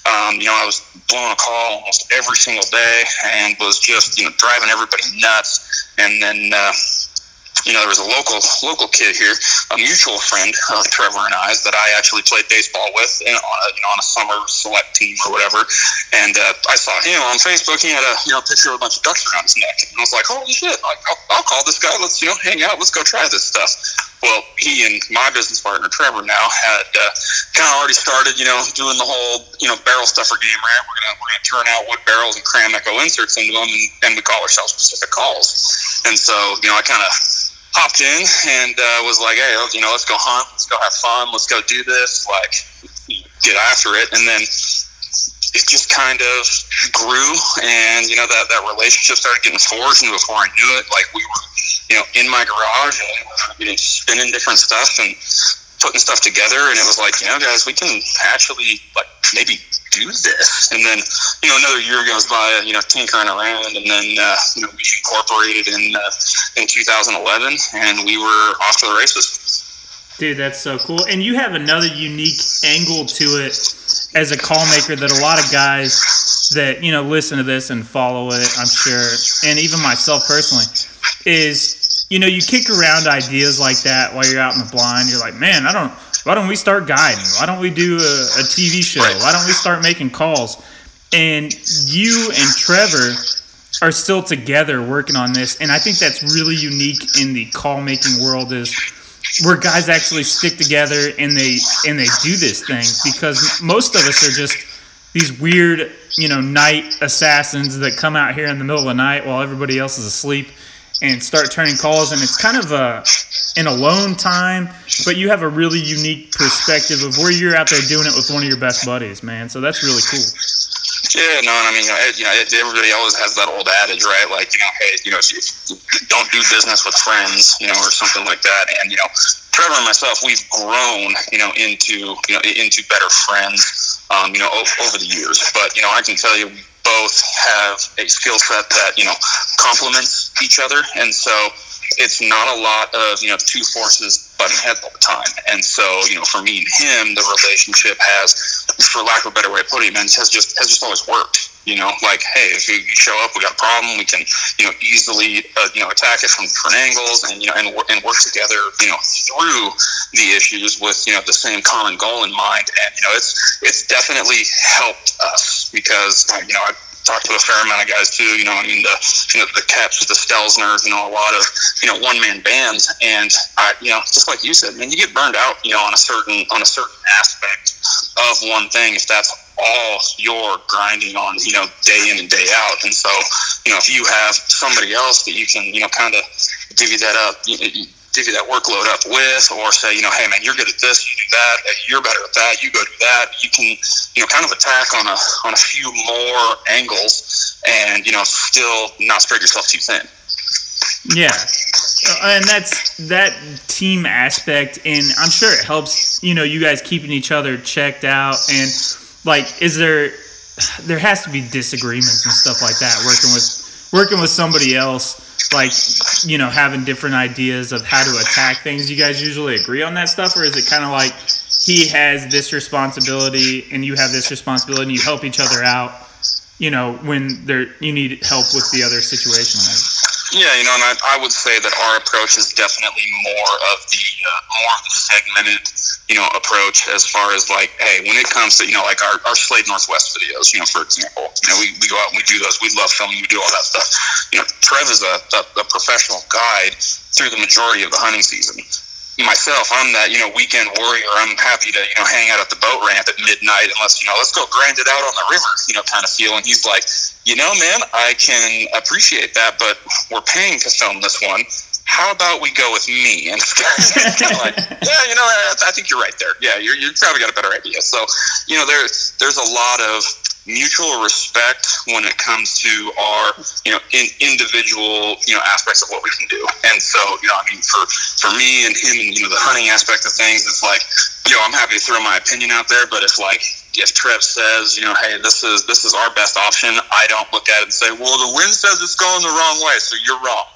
Um, you know, I was blowing a call almost every single day and was just you know driving everybody nuts. And then uh, you know there was a local local kid here, a mutual friend of Trevor and I's that I actually played baseball with in, on a, you know, on a summer select team or whatever. And uh, I saw him on Facebook. He had a you know picture of a bunch of ducks around his neck, and I was like, holy shit! Like, I'll, I'll call this guy. Let's you know hang out. Let's go try this stuff. Well, he and my business partner Trevor now had uh, kind of already started, you know, doing the whole, you know, barrel stuffer game. Right? We're gonna we're gonna turn out wood barrels and cram echo inserts into them, and, and we call ourselves specific calls. And so, you know, I kind of hopped in and uh, was like, hey, you know, let's go hunt, let's go have fun, let's go do this, like, get after it, and then it just kind of grew, and you know that that relationship started getting forged, and before I knew it, like we were, you know, in my garage and we were spinning different stuff and putting stuff together, and it was like, you know, guys, we can actually like maybe do this, and then you know another year goes by, you know, tinkering around, and then uh, you know we incorporated in uh, in 2011, and we were off to the races. Dude, that's so cool. And you have another unique angle to it as a call maker that a lot of guys that, you know, listen to this and follow it, I'm sure, and even myself personally, is, you know, you kick around ideas like that while you're out in the blind. You're like, man, I don't, why don't we start guiding? Why don't we do a, a TV show? Why don't we start making calls? and you and Trevor are still together working on this, and I think that's really unique in the call making world is where guys actually stick together and they and they do this thing because most of us are just these weird, you know, night assassins that come out here in the middle of the night while everybody else is asleep and start turning calls and it's kind of a an alone time but you have a really unique perspective of where you're out there doing it with one of your best buddies man. So that's really cool yeah, no, and I mean, you know, you know, everybody always has that old adage, right? Like, you know, hey, you know, don't do business with friends, you know, or something like that. And you know, Trevor and myself, we've grown, you know, into you know into better friends, um, you know, over the years. But you know, I can tell you, both have a skill set that you know complements each other, and so it's not a lot of you know two forces butting heads all the time. And so you know, for me and him, the relationship has, for lack of a better way of putting it, man, has just has just always worked. You know, like, hey, if you show up, we got a problem. We can, you know, easily, uh, you know, attack it from different angles, and you know, and, and work together, you know, through the issues with, you know, the same common goal in mind. And you know, it's it's definitely helped us because, you know, I talked to a fair amount of guys too. You know, I mean, the you know the Keps, the Stelzners, you know, a lot of you know one man bands, and I, you know, just like you said, man, you get burned out, you know, on a certain on a certain aspect of one thing if that's all you're grinding on, you know, day in and day out. And so, you know, if you have somebody else that you can, you know, kind of divvy that up, you, you divvy that workload up with, or say, you know, hey man, you're good at this, you do that, you're better at that, you go do that. You can, you know, kind of attack on a on a few more angles, and you know, still not spread yourself too thin. Yeah, uh, and that's that team aspect, and I'm sure it helps. You know, you guys keeping each other checked out, and like, is there there has to be disagreements and stuff like that working with working with somebody else like you know having different ideas of how to attack things. You guys usually agree on that stuff or is it kind of like he has this responsibility and you have this responsibility and you help each other out you know when there you need help with the other situation? Yeah, you know, and I, I would say that our approach is definitely more of the uh, more of the segmented, you know, approach as far as like, hey, when it comes to you know, like our, our Slade Northwest videos, you know, for example, you know, we, we go out and we do those. We love filming. We do all that stuff. You know, Trev is a, a, a professional guide through the majority of the hunting season myself, I'm that, you know, weekend warrior. I'm happy to, you know, hang out at the boat ramp at midnight unless, you know, let's go grind it out on the river, you know, kind of feel. And he's like, you know, man, I can appreciate that, but we're paying to film this one. How about we go with me? And it's kind of like, yeah, you know, I, I think you're right there. Yeah, you're, you probably got a better idea. So, you know, there's there's a lot of mutual respect when it comes to our you know in, individual you know aspects of what we can do and so you know i mean for for me and him and you know the hunting aspect of things it's like you know i'm happy to throw my opinion out there but if like if trev says you know hey this is this is our best option i don't look at it and say well the wind says it's going the wrong way so you're wrong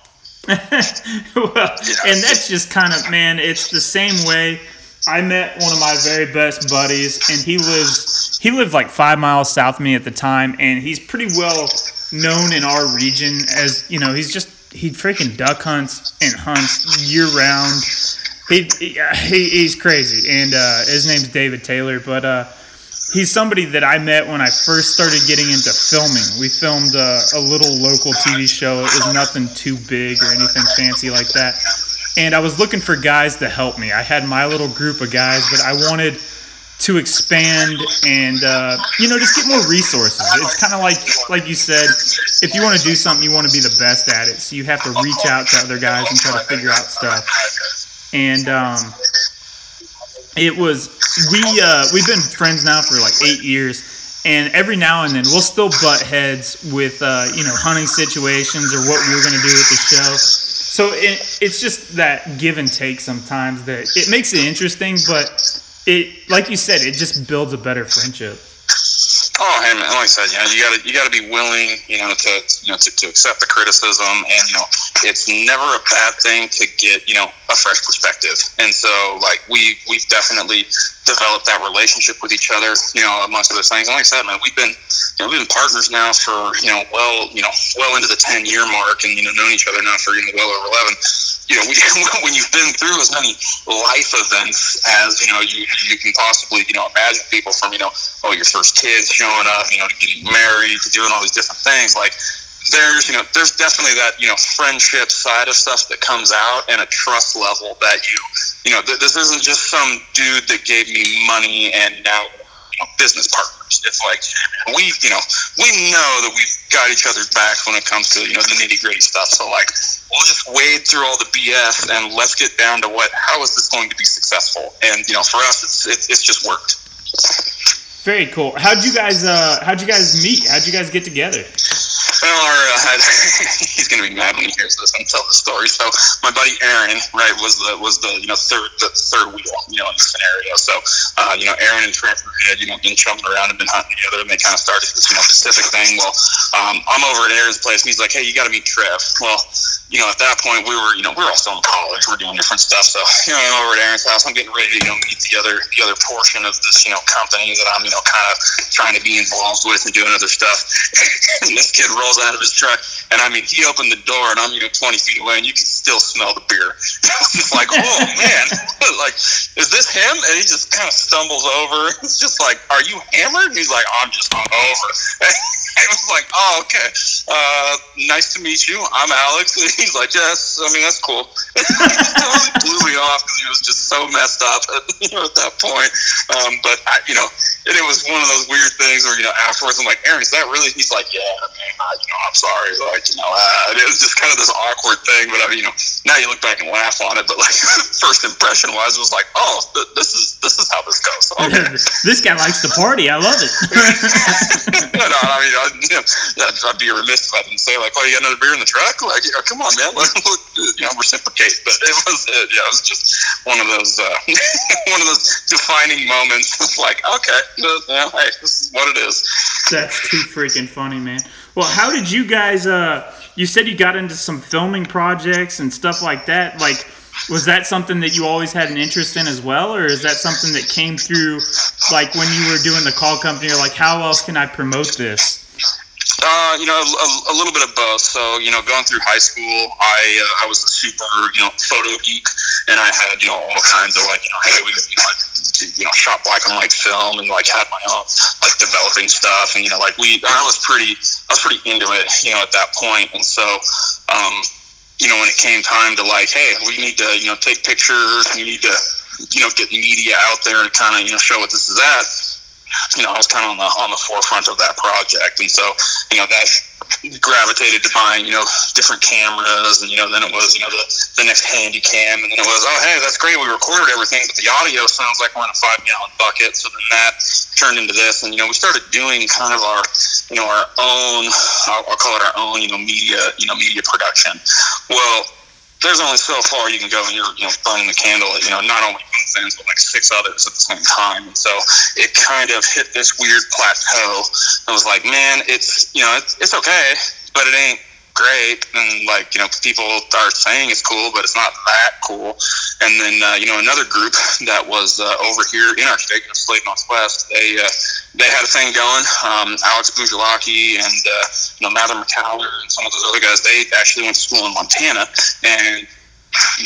well, and that's just kind of man it's the same way I met one of my very best buddies, and he lives he lived like five miles south of me at the time, and he's pretty well known in our region as you know he's just he freaking duck hunts and hunts year round. He, he he's crazy, and uh, his name's David Taylor, but uh, he's somebody that I met when I first started getting into filming. We filmed a, a little local TV show. It was nothing too big or anything fancy like that and I was looking for guys to help me. I had my little group of guys, but I wanted to expand and uh, you know just get more resources. It's kind of like like you said, if you want to do something, you want to be the best at it. So you have to reach out to other guys and try to figure out stuff. And um, it was we uh, we've been friends now for like eight years. And every now and then, we'll still butt heads with, uh, you know, hunting situations or what we were going to do with the show so it, it's just that give and take sometimes that it makes it interesting, but it, like you said, it just builds a better friendship. Oh, and like I said, you know, you gotta you gotta be willing, you know, to you know to, to accept the criticism, and you know, it's never a bad thing to get you know a fresh perspective. And so, like, we we've definitely developed that relationship with each other, you know, amongst other things. And like I said, man, we've been, you know, we've been partners now for, you know, well, you know, well into the 10 year mark and, you know, known each other now for, you know, well over 11. You know, we, when you've been through as many life events as, you know, you, you can possibly, you know, imagine people from, you know, oh, your first kids showing up, you know, getting married, to doing all these different things. Like, there's you know there's definitely that you know friendship side of stuff that comes out and a trust level that you you know th- this isn't just some dude that gave me money and now you know, business partners. It's like we you know we know that we've got each other's backs when it comes to you know the nitty gritty stuff. So like we'll just wade through all the bs and let's get down to what how is this going to be successful? And you know for us it's it, it's just worked very cool how'd you guys uh how'd you guys meet how'd you guys get together well, our, uh, he's gonna be mad when he hears this and tell the story. So my buddy Aaron, right, was the was the you know third the third wheel, you know, in the scenario. So uh, you know, Aaron and Trevor had you know been chumming around and been hunting together, and they kind of started this you know Pacific thing. Well, um, I'm over at Aaron's place, and he's like, "Hey, you got to meet Trev." Well, you know, at that point we were you know we were all still in college, we we're doing different stuff. So you know, I'm over at Aaron's house, I'm getting ready to you know meet the other the other portion of this you know company that I'm you know kind of trying to be involved with and doing other stuff. and this kid rolls out of his truck, and I mean, he opened the door, and I'm you know 20 feet away, and you can still smell the beer. it's like, oh man, like, is this him? And he just kind of stumbles over. It's just like, are you hammered? And he's like, I'm just hungover. it was like, oh, okay. Uh, nice to meet you. I'm Alex. And he's like, yes. I mean, that's cool. totally blew me off because he was just so messed up at, you know, at that point. Um, but I, you know, and it was one of those weird things where you know afterwards I'm like, Aaron, is that really? He's like, yeah, man. I, you know, sorry. Like, you know, uh, it was just kind of this awkward thing. But I mean, you know, now you look back and laugh on it. But like, first impression wise, it was like, oh, th- this is this is how this goes. Okay. this guy likes to party. I love it. no, no, I mean, I, you know, I'd be remiss if I didn't say like, oh, you got another beer in the truck? Like, you know, come on, man, let, you know, reciprocate. But it was, it, yeah, it was just one of those, uh, one of those defining moments. It's like, okay, yeah, hey, this is what it is. That's too freaking funny, man. Well, how did you guys? Uh, you said you got into some filming projects and stuff like that. Like, was that something that you always had an interest in as well, or is that something that came through, like when you were doing the call company? Or like, how else can I promote this? Uh, you know, a, a, little bit of both. So, you know, going through high school, I uh, I was a super, you know, photo geek, and I had, you know, all kinds of like, you know, hey, we, you know, you know, shot black and white film, and like had my own like developing stuff, and you know, like we, I was pretty, I was pretty into it, you know, at that point. and so, um, you know, when it came time to like, hey, we need to, you know, take pictures, we need to, you know, get media out there and kind of, you know, show what this is at you know, I was kind of on the on the forefront of that project, and so you know that gravitated to buying you know different cameras, and you know then it was you know the the next handy cam, and then it was oh hey that's great we recorded everything, but the audio sounds like we're in a five gallon bucket, so then that turned into this, and you know we started doing kind of our you know our own I'll, I'll call it our own you know media you know media production. Well there's only so far you can go, and you're you know burning the candle. You know, not only one things but like six others at the same time. And so it kind of hit this weird plateau. I was like, man, it's you know it's, it's okay, but it ain't great and like you know people are saying it's cool but it's not that cool and then uh, you know another group that was uh, over here in our state in Slade Northwest they uh, they had a thing going um, Alex Bujalaki and uh, you know Mather McCallum and some of those other guys they actually went to school in Montana and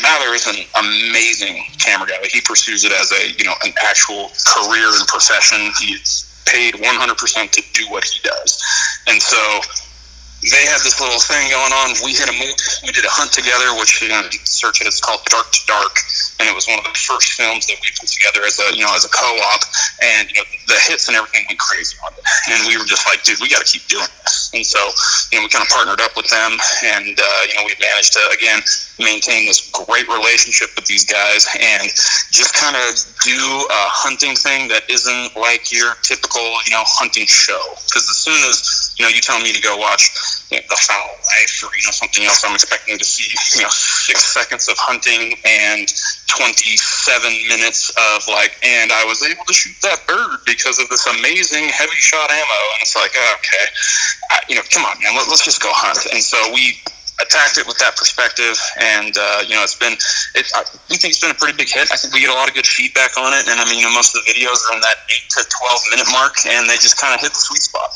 Mather is an amazing camera guy. He pursues it as a you know an actual career and profession. He's paid 100% to do what he does, and so they had this little thing going on. We hit a moot. We did a hunt together, which you know, search it. It's called Dark to Dark, and it was one of the first films that we put together as a you know as a co-op. And you know the hits and everything went crazy on it, and we were just like, dude, we got to keep doing this. And so you know we kind of partnered up with them, and uh, you know we managed to again maintain this great relationship with these guys and just kind of do a hunting thing that isn't like your typical, you know, hunting show. Because as soon as, you know, you tell me to go watch you know, The Fowl Life or, you know, something else, I'm expecting to see, you know, six seconds of hunting and 27 minutes of like, and I was able to shoot that bird because of this amazing heavy shot ammo. And it's like, okay, I, you know, come on, man, let, let's just go hunt. And so we, attacked it with that perspective, and uh, you know, it's been. It, I think it's been a pretty big hit. I think we get a lot of good feedback on it, and I mean, you know, most of the videos are in that eight to twelve minute mark, and they just kind of hit the sweet spot.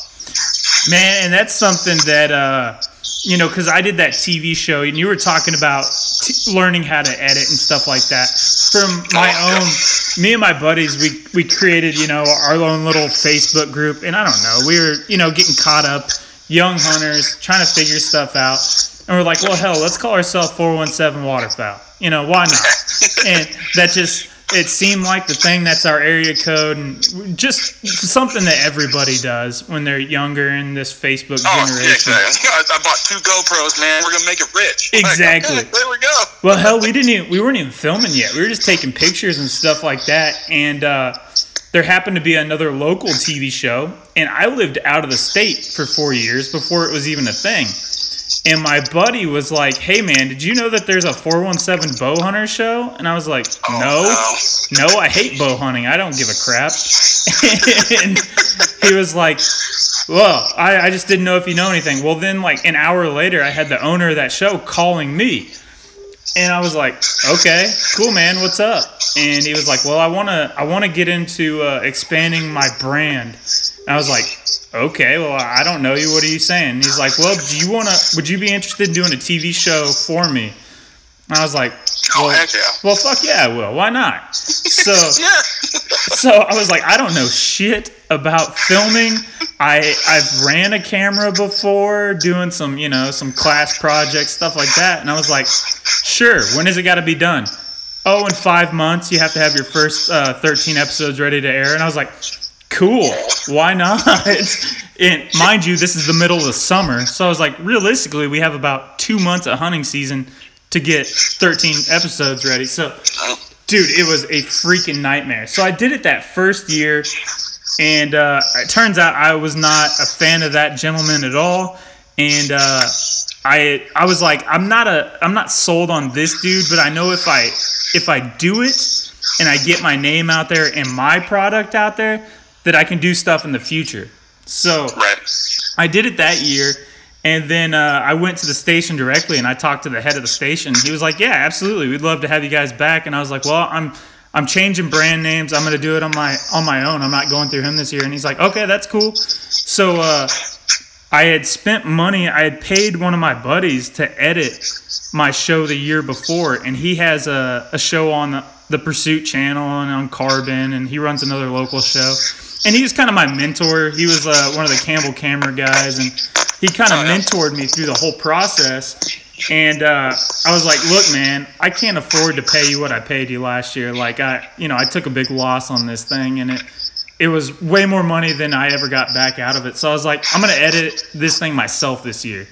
Man, and that's something that uh, you know, because I did that TV show, and you were talking about t- learning how to edit and stuff like that. From my Oh, yeah. own, me and my buddies, we we created you know our own little Facebook group, and I don't know, we were you know getting caught up, young hunters trying to figure stuff out, and we're like, well, hell, let's call ourselves four one seven waterfowl. You know, why not? and that just it seemed like the thing that's our area code and just something that everybody does when they're younger in this Facebook Oh, yeah, exactly. I, bought two GoPros, man. We're gonna make it rich. Like, Exactly. okay, there we go. Well, hell, we didn't. Even, we weren't even filming yet. We were just taking pictures and stuff like that. And uh, there happened to be another local TV show, and I lived out of the state for four years before it was even a thing. And my buddy was like, "Hey, man, did you know that there's a 417 bow hunter show?" And I was like, Oh, "No, no, I hate bow hunting. I don't give a crap." and he was like, "Well, I, I just didn't know if you know anything." Well, then, like an hour later, I had the owner of that show calling me. And I was like, okay, cool, man. What's up? And he was like, well, I wanna, I wanna get into uh, expanding my brand. I was like, okay, well, I don't know you. What are you saying? And he's like, well, do you wanna, would you be interested in doing a TV show for me? And I was like, Oh, well, heck yeah. well, fuck yeah, I will. Why not? So, so I was like, I don't know shit about filming. I I've ran a camera before, doing some you know some class projects, stuff like that. And I was like, sure. When is it got to be done? Oh, in five months, you have to have your first uh, 13 episodes ready to air. And I was like, cool. Why not? and mind you, this is the middle of the summer, so I was like, realistically, we have about two months of hunting season to get 13 episodes ready. So dude, it was a freaking nightmare. So I did it that first year, and uh, it turns out I was not a fan of that gentleman at all. And uh, I I was like, I'm not a I'm not sold on this dude, but I know if I if I do it and I get my name out there and my product out there, that I can do stuff in the future. So Right. I did it that year, and then uh, I went to the station directly and I talked to the head of the station. He was like, "Yeah, absolutely, we'd love to have you guys back." And I was like, "Well, I'm I'm changing brand names. I'm gonna do it on my on my own. I'm not going through him this year." And he's like, "Okay, that's cool." So uh, I had spent money. I had paid one of my buddies to edit my show the year before, and he has a, a show on the, the Pursuit channel and on Carbon, and he runs another local show. And he was kind of my mentor. He was uh, one of the Campbell camera guys, and he kind of Oh, mentored me through the whole process. And uh, I was like, "Look, man, I can't afford to pay you what I paid you last year. Like, I, you know, I took a big loss on this thing, and it, it was way more money than I ever got back out of it. So I was like, I'm gonna edit this thing myself this year.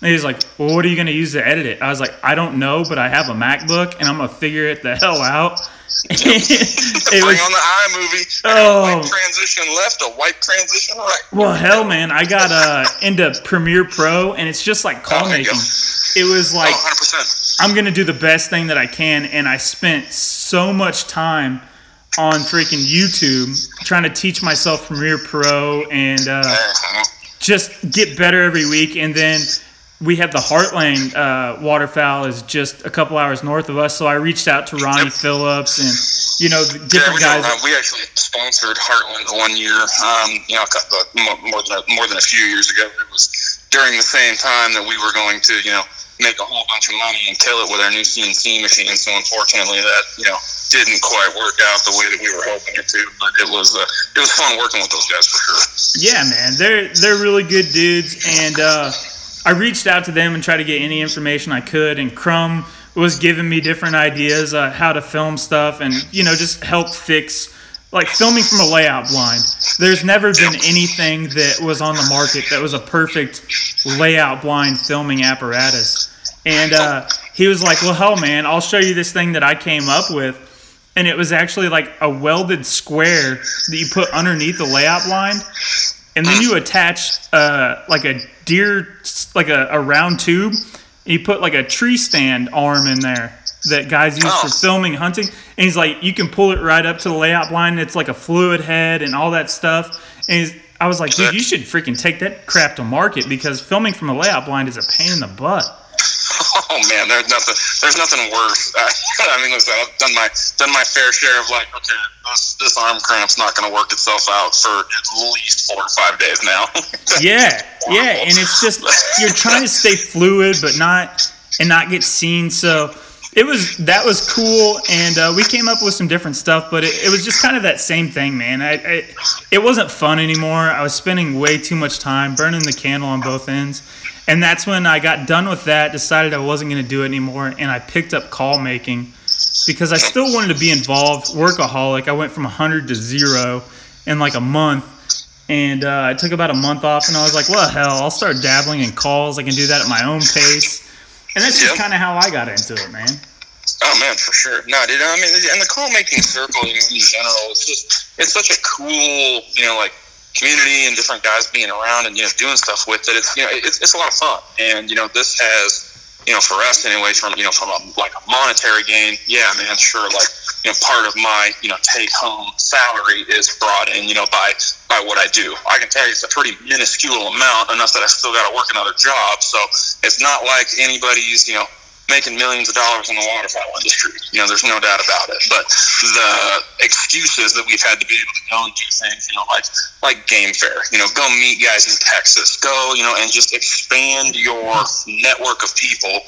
And he's like, Well, what are you gonna use to edit it? I was like, I don't know, but I have a MacBook and I'm gonna figure it the hell out. it Bring was on the iMovie. I Oh. white transition left, a white transition right. well, hell, man. I got uh, into Premiere Pro, and it's just like call Oh, making. It was Oh, like 100%. I'm gonna do the best thing that I can, and I spent so much time on freaking YouTube trying to teach myself Premiere Pro and uh, Uh, just get better every week. And then we have the Heartland uh, waterfowl is just a couple hours north of us, so I reached out to Ronnie Yep. Phillips and you know the Yeah, different we, know, guys. uh, we actually sponsored Heartland one year. Um, you know, more, more than a, more than a few years ago. It was during the same time that we were going to, you know, make a whole bunch of money and kill it with our new CNC machine. So unfortunately, that you know didn't quite work out the way that we were hoping it to. But it was uh, it was fun working with those guys for sure. Yeah, man, they're they're really good dudes, and uh, I reached out to them and tried to get any information I could. And Crumb was giving me different ideas uh, how to film stuff, and you know just help fix like filming from a layout blind. There's never been anything that was on the market that was a perfect layout blind filming apparatus. And uh, he was like, "Well, hell, man, I'll show you this thing that I came up with." and it was actually like a welded square that you put underneath the layout blind, and then you attach uh, like a deer, like a, a round tube, and you put like a tree stand arm in there that guys use for Oh. filming hunting. And he's like, you can pull it right up to the layout blind. It's like a fluid head and all that stuff. And he's, I was like, dude, you should freaking take that crap to market because filming from a layout blind is a pain in the butt. Oh man, there's nothing. There's nothing worse. I mean, listen, I've done my done my fair share of like, okay, this, this arm cramp's not going to work itself out for at least four or five days now. yeah, yeah, and it's just you're trying to stay fluid, but not and not get seen. So it was that was cool, and uh, we came up with some different stuff, but it, it was just kind of that same thing, man. I, I, it wasn't fun anymore. I was spending way too much time burning the candle on both ends, and that's when I got done with that. Decided I wasn't going to do it anymore, and I picked up call making because I still wanted to be involved. Workaholic. I went from 100 to zero in like a month. And uh, I took about a month off, and I was like, "Well, hell, I'll start dabbling in calls. I can do that at my own pace." And that's just kind of how I got into it, man. Oh man, for sure. No, dude. I mean, and the call making circle in general, it's just it's such a cool, you know, like community and different guys being around and you know doing stuff with it. It's you know it's, it's a lot of fun, and you know this has you know for us anyways from you know from a like a monetary gain. Yeah, man, sure. Like you know part of my you know take home salary is brought in you know by by what I do. I can tell you it's a pretty minuscule amount, enough that I still got to work another job. So it's not like anybody's you know making millions of dollars in the waterfowl industry. You know, there's no doubt about it. But the excuses that we've had to be able to go and do things, you know, like like game fair, you know, go meet guys in Texas, go, you know, and just expand your network of people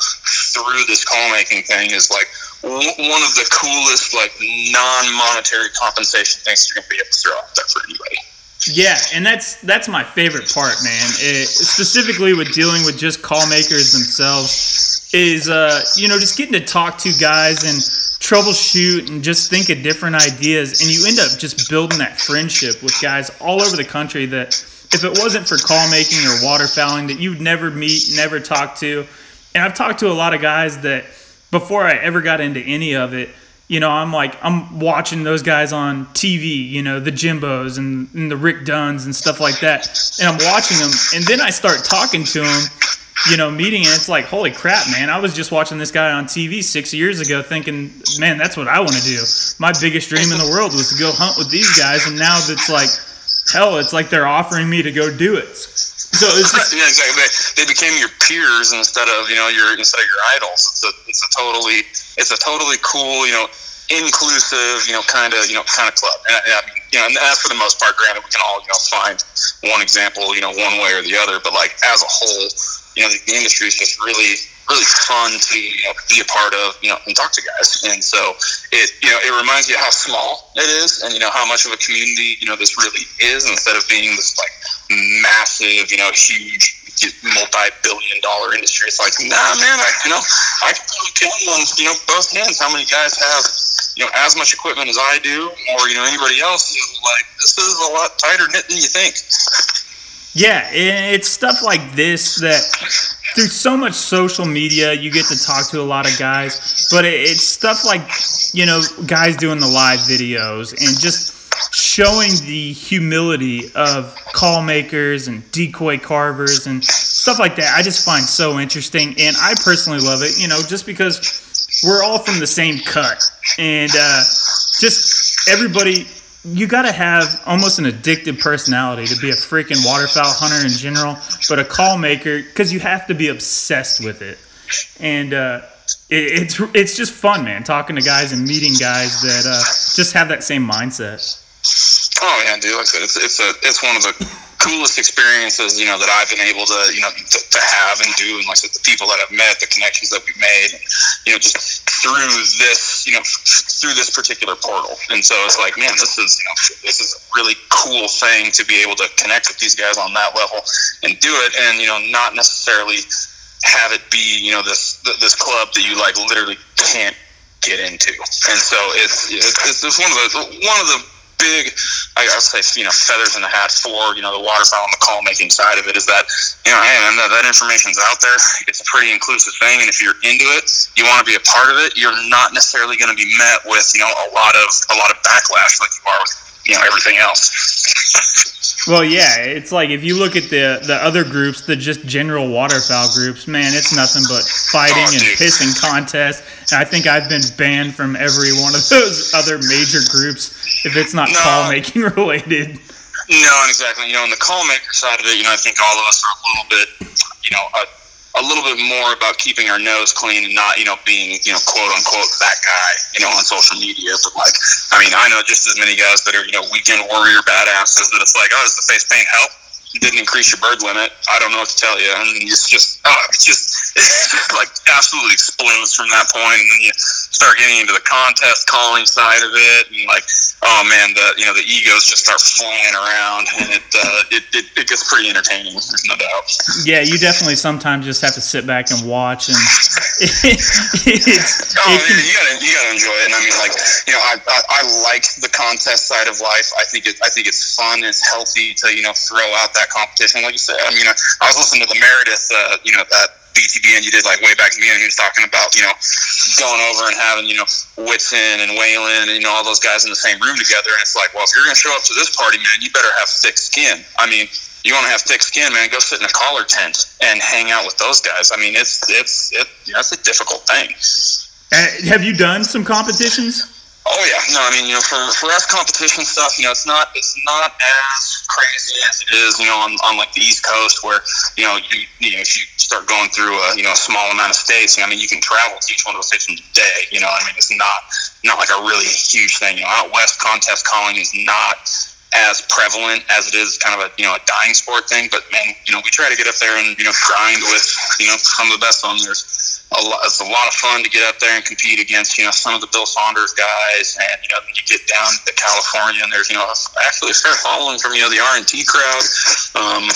through this call making thing is like one of the coolest, like non-monetary compensation things you're gonna be able to throw out there for anybody. Yeah, and that's that's my favorite part, man. It, specifically with dealing with just call makers themselves, is uh, you know just getting to talk to guys and troubleshoot and just think of different ideas, and you end up just building that friendship with guys all over the country that if it wasn't for call making or waterfowling that you'd never meet, never talk to. And I've talked to a lot of guys that before I ever got into any of it you know, I'm like, I'm watching those guys on TV, you know, the Jimbos and, and, the Rick Dunns and stuff like that. And I'm watching them. And then I start talking to them, you know, meeting, and it's like, holy crap, man. I was just watching this guy on TV six years ago thinking, man, that's what I want to do. My biggest dream in the world was to go hunt with these guys. And now it's like, hell, it's like they're offering me to go do it. So it's just, yeah, exactly. They, they became your peers instead of you know your instead of your idols. It's a it's a totally it's a totally cool you know inclusive, you know, kind of, you know, kind of club. And, I you know, and that's for the most part. Granted, we can all, you know, find one example, you know, one way or the other. But like as a whole, you know, the, the industry is just really, really fun to you know, be a part of, you know, and talk to guys. And so it, you know, it reminds you how small it is, and you know how much of a community, you know, this really is, instead of being this like massive, you know, huge multi-billion dollar industry. It's like, nah, man, I, you know, I can count on, you know, both hands how many guys have you know as much equipment as I do, or you know anybody else, like this is a lot tighter knit than you think. Yeah, it's stuff like this that through so much social media, you get to talk to a lot of guys, but it's stuff like you know guys doing the live videos and just showing the humility of call makers and decoy carvers and stuff like that. I just find so interesting, and I personally love it. You know, just because we're all from the same cut, and uh, just everybody. You got to have almost an addictive personality to be a freaking waterfowl hunter in general, but a call maker because you have to be obsessed with it, and uh, it, it's it's just fun, man. Talking to guys and meeting guys that uh, just have that same mindset. Oh yeah, dude. Like I said, it's it's a it's one of the coolest experiences, you know, that I've been able to, you know, to, to have and do, and like the people that I've met, the connections that we've made, you know, just through this, you know, through this particular portal. And so it's like, man, this is, you know, this is a really cool thing to be able to connect with these guys on that level and do it, and you know, not necessarily have it be, you know, this this club that you like literally can't get into. And so it's it's, it's one of the one of the big, I would say, you know, feathers in the hat for, you know, the waterfowl and the call making side of it is that, you know, hey, man, that, that information's out there. It's a pretty inclusive thing. And if you're into it, you want to be a part of it, you're not necessarily going to be met with, you know, a lot of, a lot of backlash like you are with, you know, everything else. Well, yeah, it's like if you look at the the other groups, the just general waterfowl groups, man, it's nothing but fighting oh, and pissing contests. And I think I've been banned from every one of those other major groups if it's not no. call making related. No, exactly. You know, on the call maker side of it, you know, I think all of us are a little bit, you know, uh, a little bit more about keeping our nose clean and not, you know, being, you know, quote unquote that guy, you know, on social media. But like, I mean, I know just as many guys that are, you know, weekend warrior badasses that it's like, oh, does the face paint help? didn't increase your bird limit. I don't know what to tell you. And it's just, oh, it's just, it's like absolutely explodes from that point. And then you start getting into the contest calling side of it, and like, oh man, the you know the egos just start flying around, and it uh, it, it, it gets pretty entertaining. There's no doubt. Yeah, you definitely sometimes just have to sit back and watch, and it, it's, oh, it can, you gotta you gotta enjoy it. And I mean, like, you know, I, I I like the contest side of life. I think it I think it's fun. It's healthy to you know throw out that that competition. Like you said, I mean, I, I was listening to the Meredith, uh, you know, that BTBN you did like way back in the beginning. He was talking about, you know, going over and having, you know, Whitson and Whalen and, you know, all those guys in the same room together. And it's like, well, if you're to show up to this party, man, you better have thick skin. I mean, you want to have thick skin, man, go sit in a collar tent and hang out with those guys. I mean, it's, it's, it, that's a difficult thing. Uh, have you done some competitions? Oh yeah, no, I mean, you know, for, for us competition stuff, you know, it's not it's not as crazy as it is, you know, on, on like the East Coast where, you know, you you know, if you start going through a you know a small amount of states, I mean, you can travel to each one of those states a day. You know, I mean, it's not not like a really huge thing. You know, out west, contest calling is not as prevalent as it is kind of a you know a dying sport thing. But man, you know, we try to get up there and you know grind with you know some of the best on there a lot, it's a lot of fun to get up there and compete against, you know, some of the Bill Saunders guys, and you know, you get down to California, and there's, you know, actually a fair following from, you know, the RNT crowd. Um,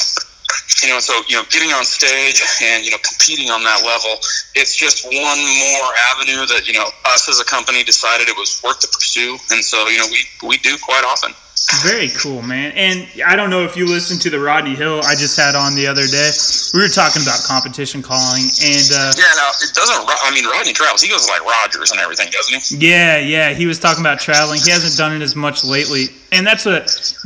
you know, so you know, getting on stage and you know, competing on that level, it's just one more avenue that you know, us as a company decided it was worth to pursue, and so you know, we we do quite often. Very cool, man. And I don't know if you listened to the Rodney Hill I just had on the other day. We were talking about competition calling, and uh, yeah, no, it doesn't. I mean, Rodney travels. He goes like Rogers and everything, doesn't he? Yeah, yeah. He was talking about traveling. He hasn't done it as much lately, and that's what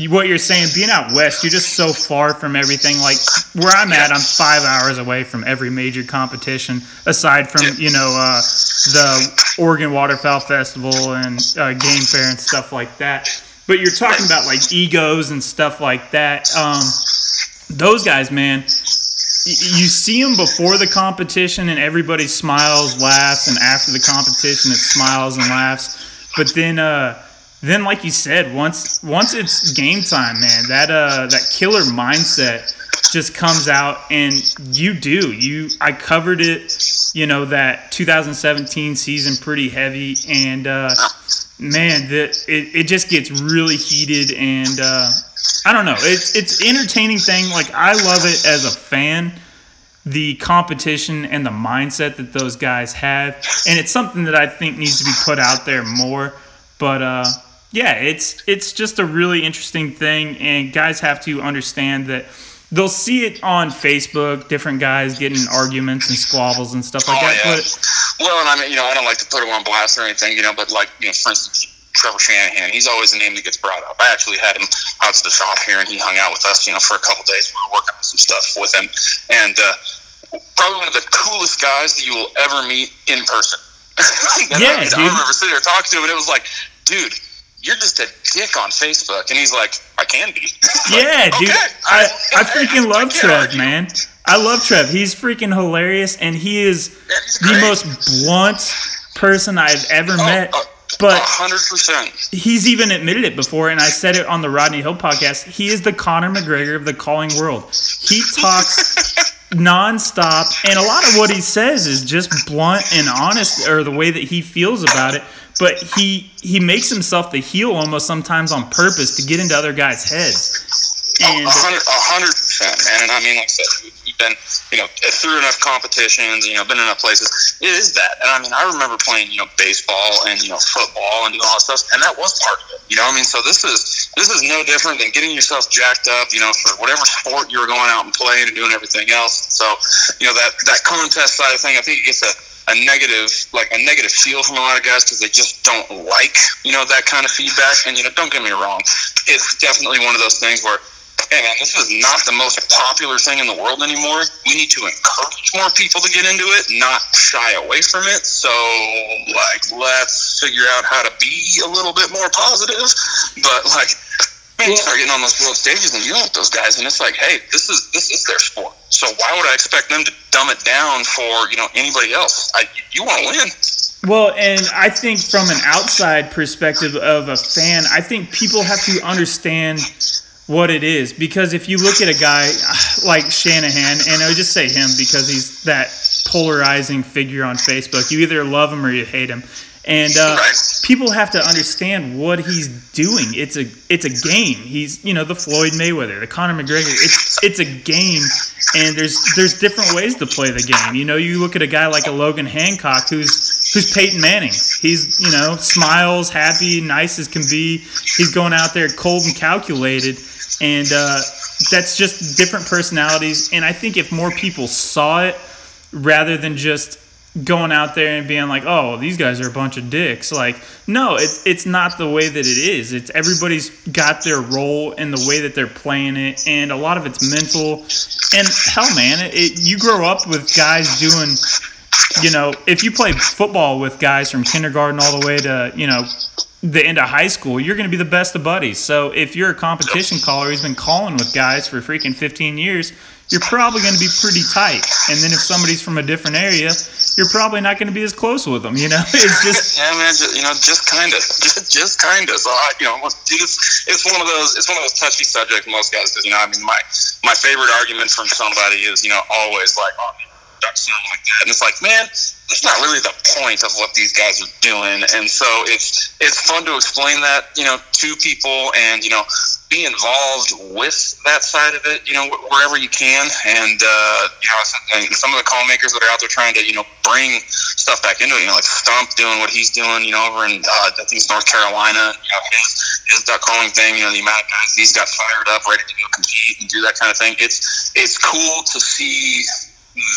what you're saying. Being out west, you're just so far from everything. Like where I'm at, I'm five hours away from every major competition, aside from you know uh, the Oregon Waterfowl Festival and uh, Game Fair and stuff like that. But you're talking about like egos and stuff like that. Um, those guys, man, you see them before the competition and everybody smiles, laughs, and after the competition it smiles and laughs. But then, uh, then like you said, once once it's game time, man, that uh, that killer mindset just comes out, and you do. You, I covered it, you know, that 2017 season pretty heavy, and uh, man, the, it, it just gets really heated and uh, I don't know. It's it's entertaining thing. Like I love it as a fan, the competition and the mindset that those guys have, and it's something that I think needs to be put out there more. But uh, yeah, it's it's just a really interesting thing, and guys have to understand that they'll see it on Facebook, different guys getting arguments and squabbles and stuff like oh, that. Yeah. But well, and I mean, you know, I don't like to put him on blast or anything, you know, but like, you know, for instance, Trevor Shanahan, he's always the name that gets brought up. I actually had him out to the shop here, and he hung out with us, you know, for a couple days. We were working on some stuff with him, and uh, probably one of the coolest guys that you will ever meet in person. yeah, I, I remember sitting there talking to him, and it was like, dude you're just a dick on Facebook. And he's like, can be. yeah, dude. I, I freaking love Trev, argue. man. I love Trev. He's freaking hilarious, and he is the most blunt person I've ever oh, met. Uh, but 100%. He's even admitted it before, and I said it on the Rodney Hill podcast. He is the Conor McGregor of the calling world. He talks nonstop, and a lot of what he says is just blunt and honest, or the way that he feels about it but he he makes himself the heel almost sometimes on purpose to get into other guys' heads. A hundred percent, man. And I mean, like I said, we've been, you know, through enough competitions, you know, been enough places. It is that, and I mean, I remember playing, you know, baseball and you know, football and doing all that stuff, and that was part of it. You know, I mean, so this is this is no different than getting yourself jacked up, you know, for whatever sport you were going out and playing and doing everything else. So, you know, that that contest side of thing, I think it gets a a negative like a negative feel from a lot of guys because they just don't like you know that kind of feedback. And you know, don't get me wrong, it's definitely one of those things where. Hey man, this is not the most popular thing in the world anymore. We need to encourage more people to get into it, not shy away from it. So, like, let's figure out how to be a little bit more positive. But like, Man, you start getting on those world stages and dealing with those guys, and it's like, hey, this is this is their sport. So why would I expect them to dumb it down for you know anybody else? I, you want to win. Well, and I think from an outside perspective of a fan, I think people have to understand what it is because if you look at a guy uh, like Shanahan, and I would just say him because he's that polarizing figure on Facebook. You either love him or you hate him. And uh, people have to understand what he's doing. It's a it's a game. He's you know the Floyd Mayweather, the Conor McGregor. It's it's a game, and there's there's different ways to play the game. You know, you look at a guy like a Logan Hancock, who's who's Peyton Manning. He's you know smiles, happy, nice as can be. He's going out there cold and calculated, and uh, that's just different personalities. And I think if more people saw it, rather than just going out there and being like, "Oh, these guys are a bunch of dicks." Like, no, it's it's not the way that it is. It's everybody's got their role in the way that they're playing it, and a lot of it's mental. And hell, man, it, it you grow up with guys doing. You know, if you play football with guys from kindergarten all the way to you know the end of high school, you're going to be the best of buddies. So if you're a competition caller who's been calling with guys for freaking 15 years, you're probably going to be pretty tight. And then if somebody's from a different area, you're probably not going to be as close with them. You know, it's just yeah, man. Just, you know, just kind of, just, just kind of. So I, you know, it's it's one of those it's one of those touchy subjects most guys. Because you know, I mean, my my favorite argument from somebody is you know always like, oh, something like that, and it's like, man, that's not really the point of what these guys are doing. And so it's it's fun to explain that you know to people and you know be involved with that side of it, you know, wherever you can. And, uh, you know, some of the call makers that are out there trying to, you know, bring stuff back into it, you know, like Stump doing what he's doing, you know, over in, uh, I think it's North Carolina, you know, his, his duck calling thing, you know, the amount of guys he's got fired up, ready to go compete and do that kind of thing. It's, it's cool to see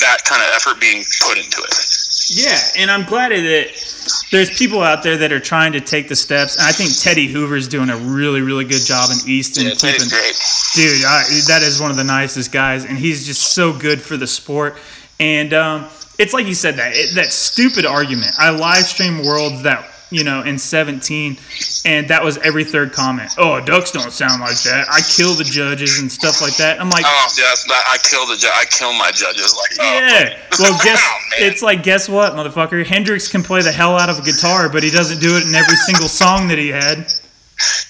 that kind of effort being put into it. Yeah, and I'm glad that there's people out there that are trying to take the steps. And I think Teddy Hoover's doing a really, really good job in Easton. Yeah, keeping, great. Dude, I, that is one of the nicest guys, and he's just so good for the sport. And um, it's like you said that it, that stupid argument. I live stream worlds that you know, in 17, and that was every third comment. Oh, ducks don't sound like that. I kill the judges and stuff like that. I'm like, oh, yes, I kill the ju- I kill my judges. Like, oh, yeah. Well, guess oh, it's like, guess what, motherfucker? Hendrix can play the hell out of a guitar, but he doesn't do it in every single song that he had.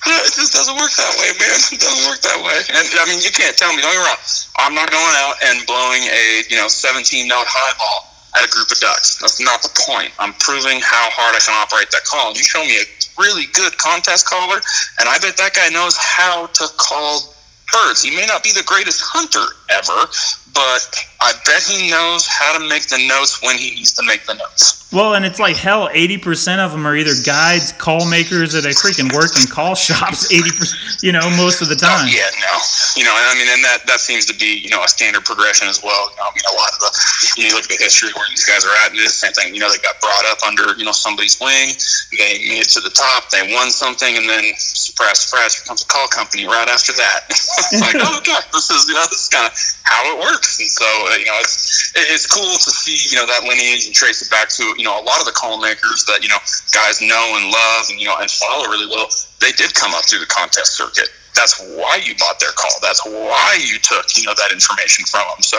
It just doesn't work that way, man. It doesn't work that way. And I mean, you can't tell me. Don't get me wrong. I'm not going out and blowing a you know 17 note high ball at a group of ducks. That's not the point. I'm proving how hard I can operate that call. You show me a really good contest caller, and I bet that guy knows how to call birds. He may not be the greatest hunter ever, but I bet he knows how to make the notes when he needs to make the notes. Well, and it's like hell, 80% of them are either guides, call makers, or they freaking work in call shops 80%, you know, most of the oh, time. Oh, yeah, no. You know, I mean, and that, that seems to be, you know, a standard progression as well. You know, I mean, a lot of the, you, you look at the history where these guys are at, and it's the same thing. You know, they got brought up under, you know, somebody's wing, they made it to the top, they won something, and then, surprise, surprise, here comes a call company right after that. like, oh, God, this is, you know, this is kind of how it works. And so, uh, you know, it's, it's cool to see, you know, that lineage and trace it back to, you know, a lot of the call makers that you know guys know and love and you know and follow really well. They did come up through the contest circuit. That's why you bought their call. That's why you took you know that information from them. So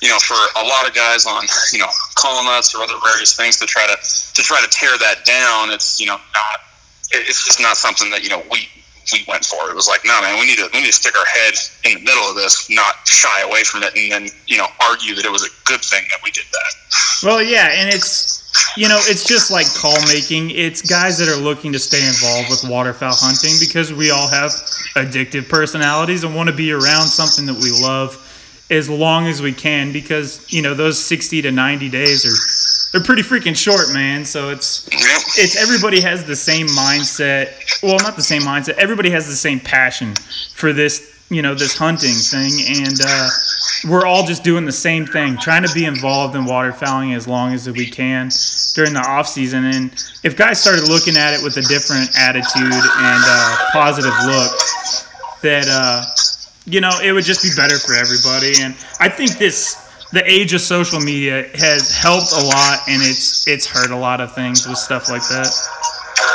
you know for a lot of guys on you know call nuts or other various things to try to to try to tear that down, it's you know not it's just not something that you know we we went for. It was like, no, man, we need to we need to stick our head in the middle of this, not shy away from it, and then you know argue that it was a good thing that we did that. Well, yeah, and it's you know, it's just like call making. It's guys that are looking to stay involved with waterfowl hunting because we all have addictive personalities and want to be around something that we love as long as we can because, you know, those 60 to 90 days are they're pretty freaking short, man. So it's it's everybody has the same mindset. Well, not the same mindset. Everybody has the same passion for this you know this hunting thing and uh, we're all just doing the same thing trying to be involved in waterfowling as long as we can during the off season and if guys started looking at it with a different attitude and uh, positive look that uh, you know it would just be better for everybody and i think this the age of social media has helped a lot and it's it's hurt a lot of things with stuff like that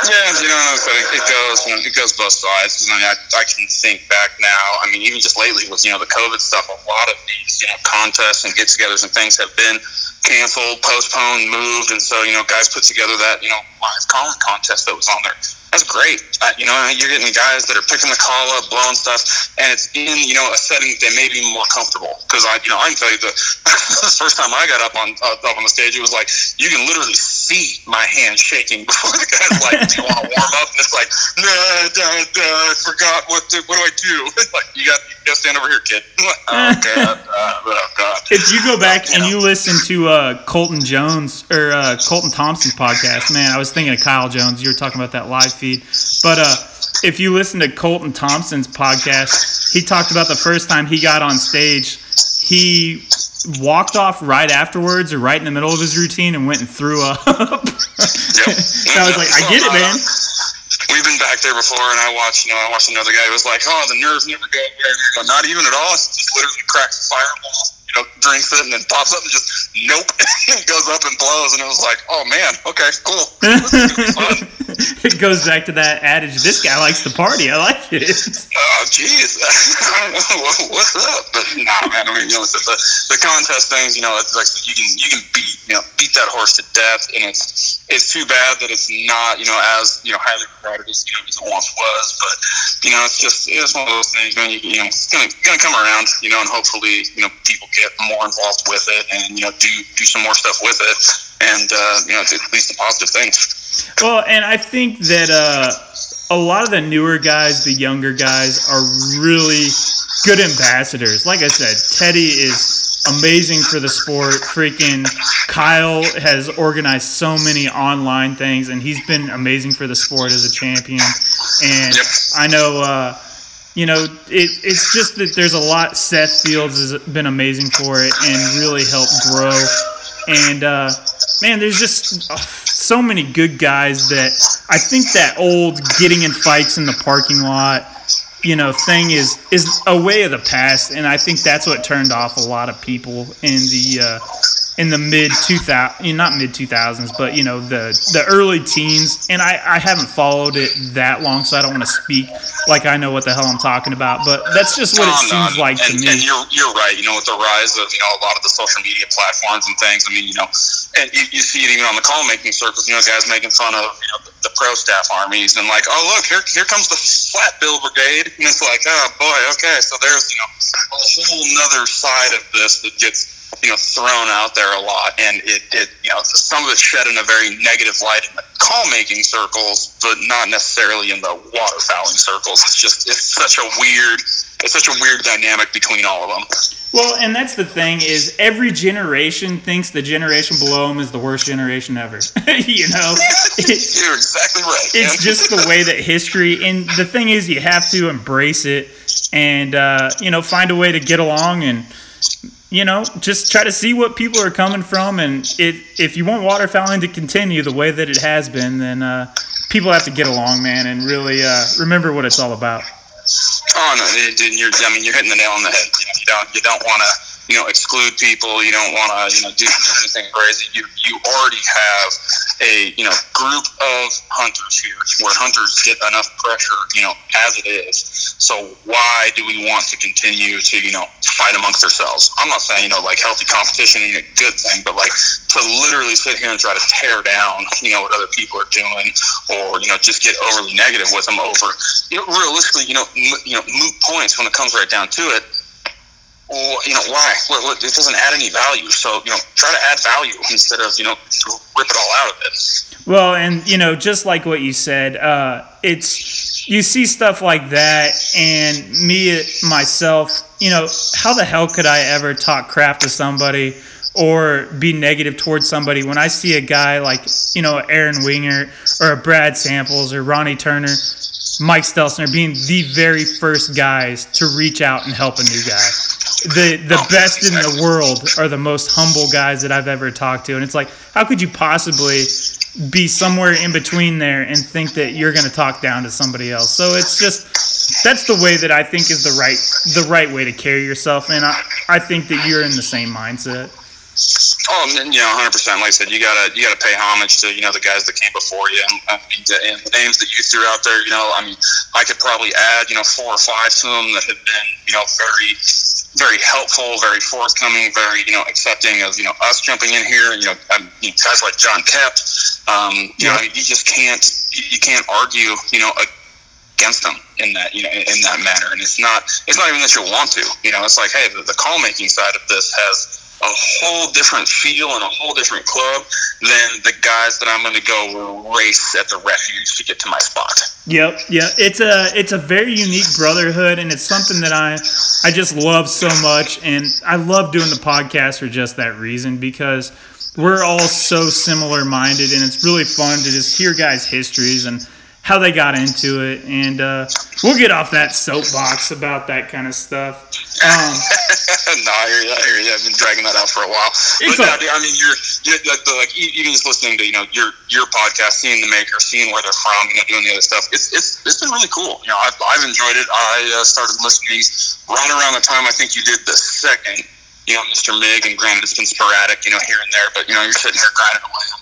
Yeah, you know, it goes it goes both sides. I, mean, I, I can think back now. I mean, even just lately with you know the COVID stuff, a lot of these you know contests and get-togethers and things have been canceled, postponed, moved, and so you know guys put together that you know live calling contest that was on there that's great. Uh, you know, you're getting guys that are picking the call up, blowing stuff, and it's in you know a setting that may be more comfortable. Because I, you know, I can tell you the, the first time I got up on uh, up on the stage, it was like you can literally see my hand shaking before the guy's like, "Do you want to warm up?" And it's like, "Nah, nah, nah I forgot what to, what do I do?" like you got you got to stand over here, kid. oh god, uh, oh god. If you go back and you listen to uh, Colton Jones or uh, Colton Thompson's podcast, man, I was thinking of Kyle Jones. You were talking about that live feed. But uh, if you listen to Colton Thompson's podcast, he talked about the first time he got on stage, he walked off right afterwards or right in the middle of his routine and went and threw up. yep. I was like, I get it, man. We've been back there before, and I watched, you know, I watched another guy who was like, "Oh, the nerves never go there." Not even at all. It's just literally cracks a fireball you know, drinks it and then pops up and just nope, and goes up and blows. And it was like, oh man, okay, cool. it goes back to that adage: this guy likes to party. I like it. Oh, jeez, what's up, but nah, man. I mean, you know, the, the contest things, you know, it's like you can you can beat you know beat that horse to death, and it's it's too bad that it's not you know as you know highly regarded as you know it once was. But you know, it's just it's one of those things, man. You, you know, it's gonna gonna come around, you know, and hopefully you know people get get more involved with it and you know do do some more stuff with it and uh, you know at least the positive things well and i think that uh, a lot of the newer guys the younger guys are really good ambassadors like i said teddy is amazing for the sport freaking kyle has organized so many online things and he's been amazing for the sport as a champion and yep. i know uh, you know, it, it's just that there's a lot. Seth Fields has been amazing for it and really helped grow. And uh, man, there's just uh, so many good guys that I think that old getting in fights in the parking lot, you know, thing is is a way of the past, and I think that's what turned off a lot of people in the uh, in the mid 2000 you know, not mid 2000s but you know the the early teens and I, I haven't followed it that long so I don't want to speak like I know what the hell I'm talking about but that's just what it seems like and, to me. and you're, you're right you know with the rise of you know a lot of the social media platforms and things I mean you know and you, you see it even on the call making circles you know guys making fun of you know the, the pro staff armies and like oh look here here comes the flat bill brigade and it's like oh boy okay so there's you know a whole nother side of this that gets you know thrown out there a lot, and it, it you know some of it's shed in a very negative light in the call making circles, but not necessarily in the waterfowling circles. It's just it's such a weird it's such a weird dynamic between all of them. Well, and that's the thing is every generation thinks the generation below them is the worst generation ever. you know, you're exactly right. It's just the way that history. And the thing is, you have to embrace it and uh, you know find a way to get along and you know, just try to see what people are coming from, and it, if you want waterfowling to continue the way that it has been, then uh, people have to get along, man, and really uh, remember what it's all about. Oh no, you're, I mean, you're hitting the nail on the head. You, know, you don't, you don't want to you know exclude people. You don't want to you know do anything crazy. You you already have a you know group of hunters here where hunters get enough pressure you know as it is. So why do we want to continue to you know fight amongst ourselves? I'm not saying you know like healthy competition is a good thing, but like to literally sit here and try to tear down you know what other people are doing, or you know just get overly negative with them over you know realistically you know m- you know moot points when it comes right down to it well, you know, why? Well, it doesn't add any value. So, you know, try to add value instead of, you know, rip it all out of it. Well, and, you know, just like what you said, uh, it's, you see stuff like that, and me, myself, you know, how the hell could I ever talk crap to somebody or be negative towards somebody when I see a guy like, you know, Aaron Winger or Brad Samples or Ronnie Turner, Mike Stelzner being the very first guys to reach out and help a new guy the the oh, best in the world are the most humble guys that I've ever talked to, and it's like, how could you possibly be somewhere in between there and think that you're going to talk down to somebody else? So it's just that's the way that I think is the right the right way to carry yourself, and I I think that you're in the same mindset. Oh, you know, hundred percent. Like I said, you gotta you gotta pay homage to you know the guys that came before you, and, uh, and the names that you threw out there. You know, I mean, I could probably add you know four or five to them that have been you know very very helpful, very forthcoming, very you know accepting of you know us jumping in here. You know, um, you know guys like John Kep. Um, you yeah. know, you just can't you can't argue you know against them in that you know in that manner. And it's not it's not even that you want to. You know, it's like hey, the, the call making side of this has a whole different feel and a whole different club than the guys that I'm going to go race at the refuge to get to my spot. Yep, yeah, it's a it's a very unique brotherhood, and it's something that I I just love so much, and I love doing the podcast for just that reason because we're all so similar minded, and it's really fun to just hear guys' histories and how they got into it, and uh, we'll get off that soapbox about that kind of stuff. Um, no, I hear you. I hear you. I've been dragging that out for a while. But no, I mean, you're, you're like, the, like even just listening to you know your your podcast, seeing the maker, seeing where they're from, you know, doing the other stuff. It's it's it's been really cool. You know, I've, I've enjoyed it. I uh, started listening right around the time I think you did the second. You know, Mr. Mig, and granted, it's been sporadic, you know, here and there, but you know, you're sitting here grinding away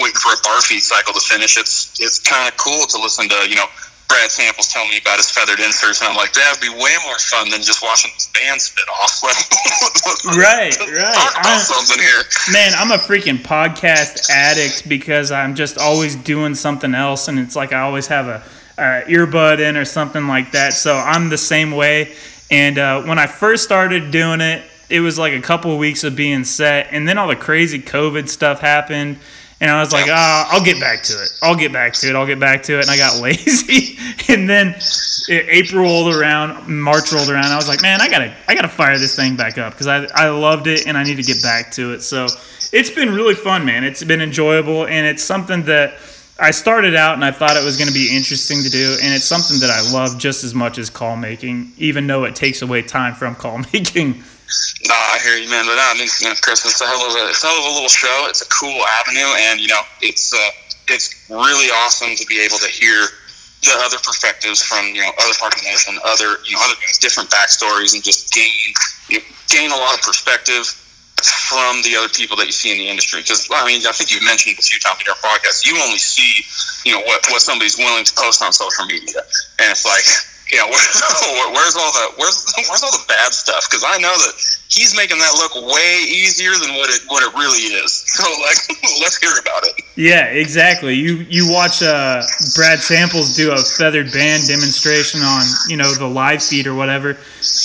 waiting for a bar feed cycle to finish. It's it's kind of cool to listen to you know Brad Samples tell me about his feathered inserts, and I'm like, that would be way more fun than just watching this band spit off. right, right. I'm, something here, man. I'm a freaking podcast addict because I'm just always doing something else, and it's like I always have a, a earbud in or something like that. So I'm the same way. And uh, when I first started doing it, it was like a couple of weeks of being set, and then all the crazy COVID stuff happened and I was like, ah, oh, I'll get back to it. I'll get back to it. I'll get back to it. And I got lazy. and then April rolled around, March rolled around. I was like, man, I gotta, I gotta fire this thing back up because I, I loved it and I need to get back to it. So it's been really fun, man. It's been enjoyable and it's something that I started out and I thought it was going to be interesting to do, and it's something that I love just as much as call making, even though it takes away time from call making. No, I hear you, man. But I mean, you know, Chris, it's a hell of a, it's a hell of a little show. It's a cool avenue, and you know, it's uh, it's really awesome to be able to hear the other perspectives from you know other parts of the nation, other you know other different backstories, and just gain you know, gain a lot of perspective from the other people that you see in the industry. Because I mean, I think you mentioned a few times in your podcast, you only see you know what what somebody's willing to post on social media, and it's like yeah, where, where's all the where's where's all the bad stuff? Because I know that he's making that look way easier than what it what it really is. So like, let's hear about it. Yeah, exactly. You you watch uh, Brad Samples do a feathered band demonstration on you know the live feed or whatever,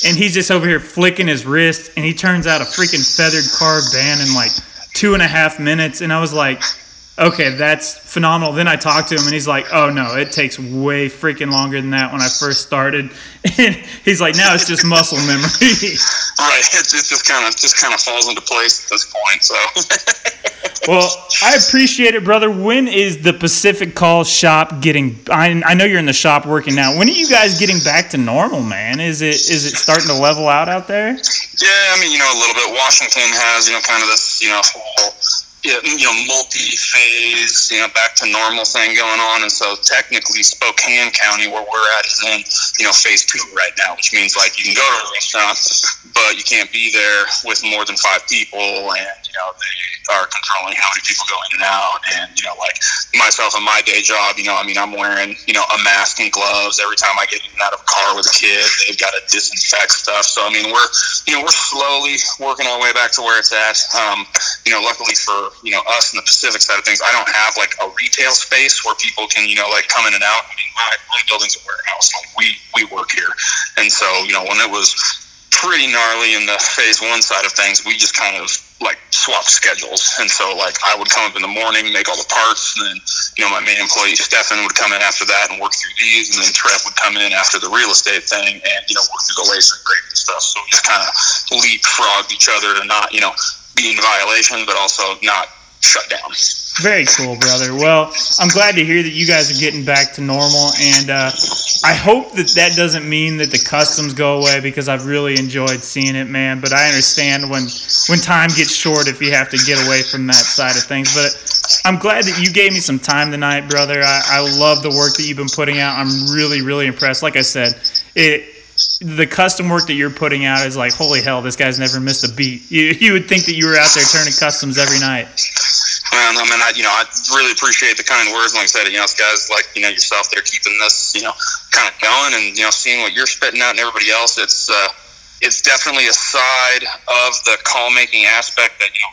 and he's just over here flicking his wrist, and he turns out a freaking feathered carved band in like two and a half minutes, and I was like okay, that's phenomenal. Then I talked to him and he's like, oh no, it takes way freaking longer than that when I first started. And he's like, now it's just muscle memory. right. It, it just kind of just kind of falls into place at this point. So. well, I appreciate it, brother. When is the Pacific Call shop getting? I, I know you're in the shop working now. When are you guys getting back to normal, man? Is it is it starting to level out out there? Yeah, I mean, you know, a little bit. Washington has, you know, kind of this, you know, whole you know, multi-phase, you know, back to normal thing going on. And so technically Spokane County, where we're at, is in, you know, phase two right now, which means like you can go to a restaurant, but you can't be there with more than five people. And, you know, they are controlling how many people go in and out. And, you know, like myself and my day job, you know, I mean, I'm wearing, you know, a mask and gloves every time I get in and out of a car with a kid. They've got to disinfect stuff. So, I mean, we're, you know, we're slowly working our way back to where it's at. Um, you know, luckily for you know us in the Pacific side of things, I don't have like a retail space where people can you know like come in and out. I mean, my, my building's a warehouse. Like we we work here, and so you know when it was pretty gnarly in the phase one side of things, we just kind of like swap schedules. And so like I would come up in the morning, make all the parts, and then you know my main employee Stefan would come in after that and work through these, and then Trev would come in after the real estate thing and you know work through the laser engraving stuff. So we just kind of leapfrogged each other to not you know be in violation, but also not shut down. Very cool, brother. Well, I'm glad to hear that you guys are getting back to normal, and uh, I hope that that doesn't mean that the customs go away because I've really enjoyed seeing it, man. But I understand when when time gets short if you have to get away from that side of things. But I'm glad that you gave me some time tonight, brother. I, I love the work that you've been putting out. I'm really, really impressed. Like I said, it the custom work that you're putting out is like, holy hell, this guy's never missed a beat. You, you would think that you were out there turning customs every night. Well, I mean, I, you know, I really appreciate the kind words. Like I said, you know, guys like you know yourself, they're keeping this, you know, kind of going, and you know, seeing what you're spitting out and everybody else. It's uh, it's definitely a side of the call making aspect that you know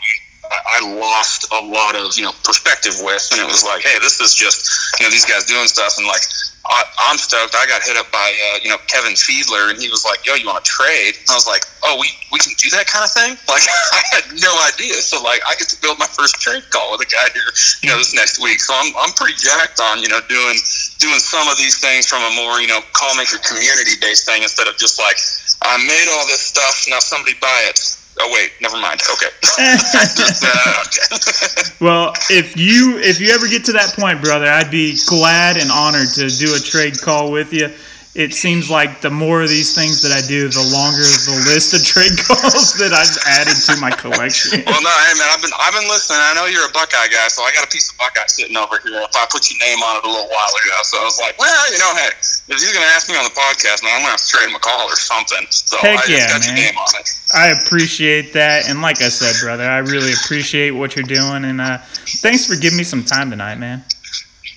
I lost a lot of you know perspective with, and it was like, hey, this is just you know these guys doing stuff, and like I, am stoked. I got hit up by uh, you know Kevin Fiedler, and he was like, "Yo, you want to trade?" I was like, "Oh, we we can do that kind of thing." Like I had no idea. So like I get to build my first trade call with a guy here, you know, this next week. So I'm I'm pretty jacked on you know doing doing some of these things from a more you know call maker community based thing instead of just like I made all this stuff now somebody buy it. Oh wait, never mind. Okay. well, if you if you ever get to that point, brother, I'd be glad and honored to do a trade call with you it seems like the more of these things that I do, the longer the list of trade calls that I've added to my collection. well, no, hey man, I've been I've been listening. I know you're a Buckeye guy, so I got a piece of Buckeye sitting over here. If I put your name on it a little while ago, so I was like, well, you know, hey, if he's gonna ask me on the podcast, man, I'm gonna have to trade him a call or something. So Heck I yeah, got man. your name on it. I appreciate that, and like I said, brother, I really appreciate what you're doing, and uh, thanks for giving me some time tonight, man.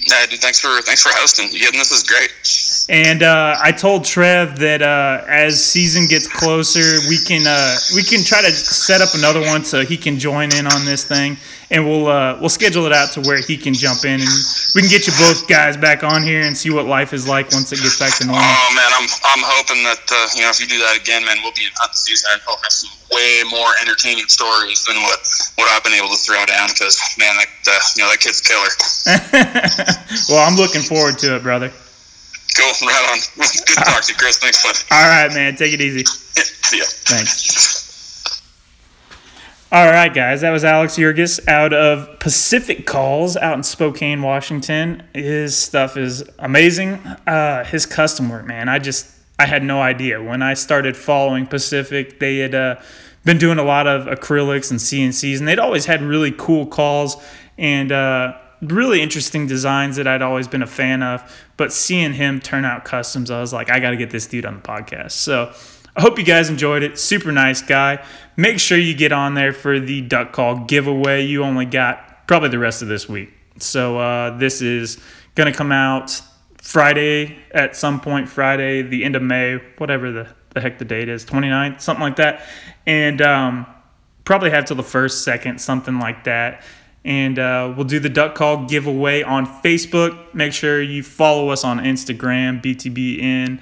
Yeah, dude, thanks for thanks for hosting. Yeah, this is great. And uh, I told Trev that uh, as season gets closer, we can uh, we can try to set up another one so he can join in on this thing, and we'll uh, we'll schedule it out to where he can jump in, and we can get you both guys back on here and see what life is like once it gets back to normal. Oh man, I'm I'm hoping that uh, you know if you do that again, man, we'll be in hunting season and we'll have some way more entertaining stories than what what I've been able to throw down because man, that uh, you know that kid's a killer. well, I'm looking forward to it, brother. Cool, right on. Good to talk to you, Chris. Thanks, bud. All right, man. Take it easy. See ya. Thanks. All right, guys. That was Alex Yurgis out of Pacific Calls out in Spokane, Washington. His stuff is amazing. Uh, his custom work, man. I just I had no idea when I started following Pacific. They had uh, been doing a lot of acrylics and CNCs, and they'd always had really cool calls and uh, really interesting designs that I'd always been a fan of. But seeing him turn out customs, I was like, I got to get this dude on the podcast. So I hope you guys enjoyed it. Super nice guy. Make sure you get on there for the duck call giveaway. You only got probably the rest of this week. So uh, this is going to come out Friday at some point, Friday, the end of May, whatever the, the heck the date is, 29th, something like that. And um, probably have till the first, second, something like that and uh, we'll do the duck call giveaway on Facebook. Make sure you follow us on Instagram, BTBN,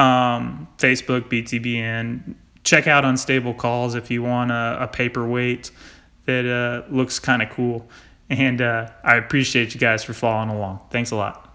um, Facebook, BTBN. Check out Unstable Calls if you want a, a paperweight that uh, looks kind of cool. And uh, I appreciate you guys for following along. Thanks a lot.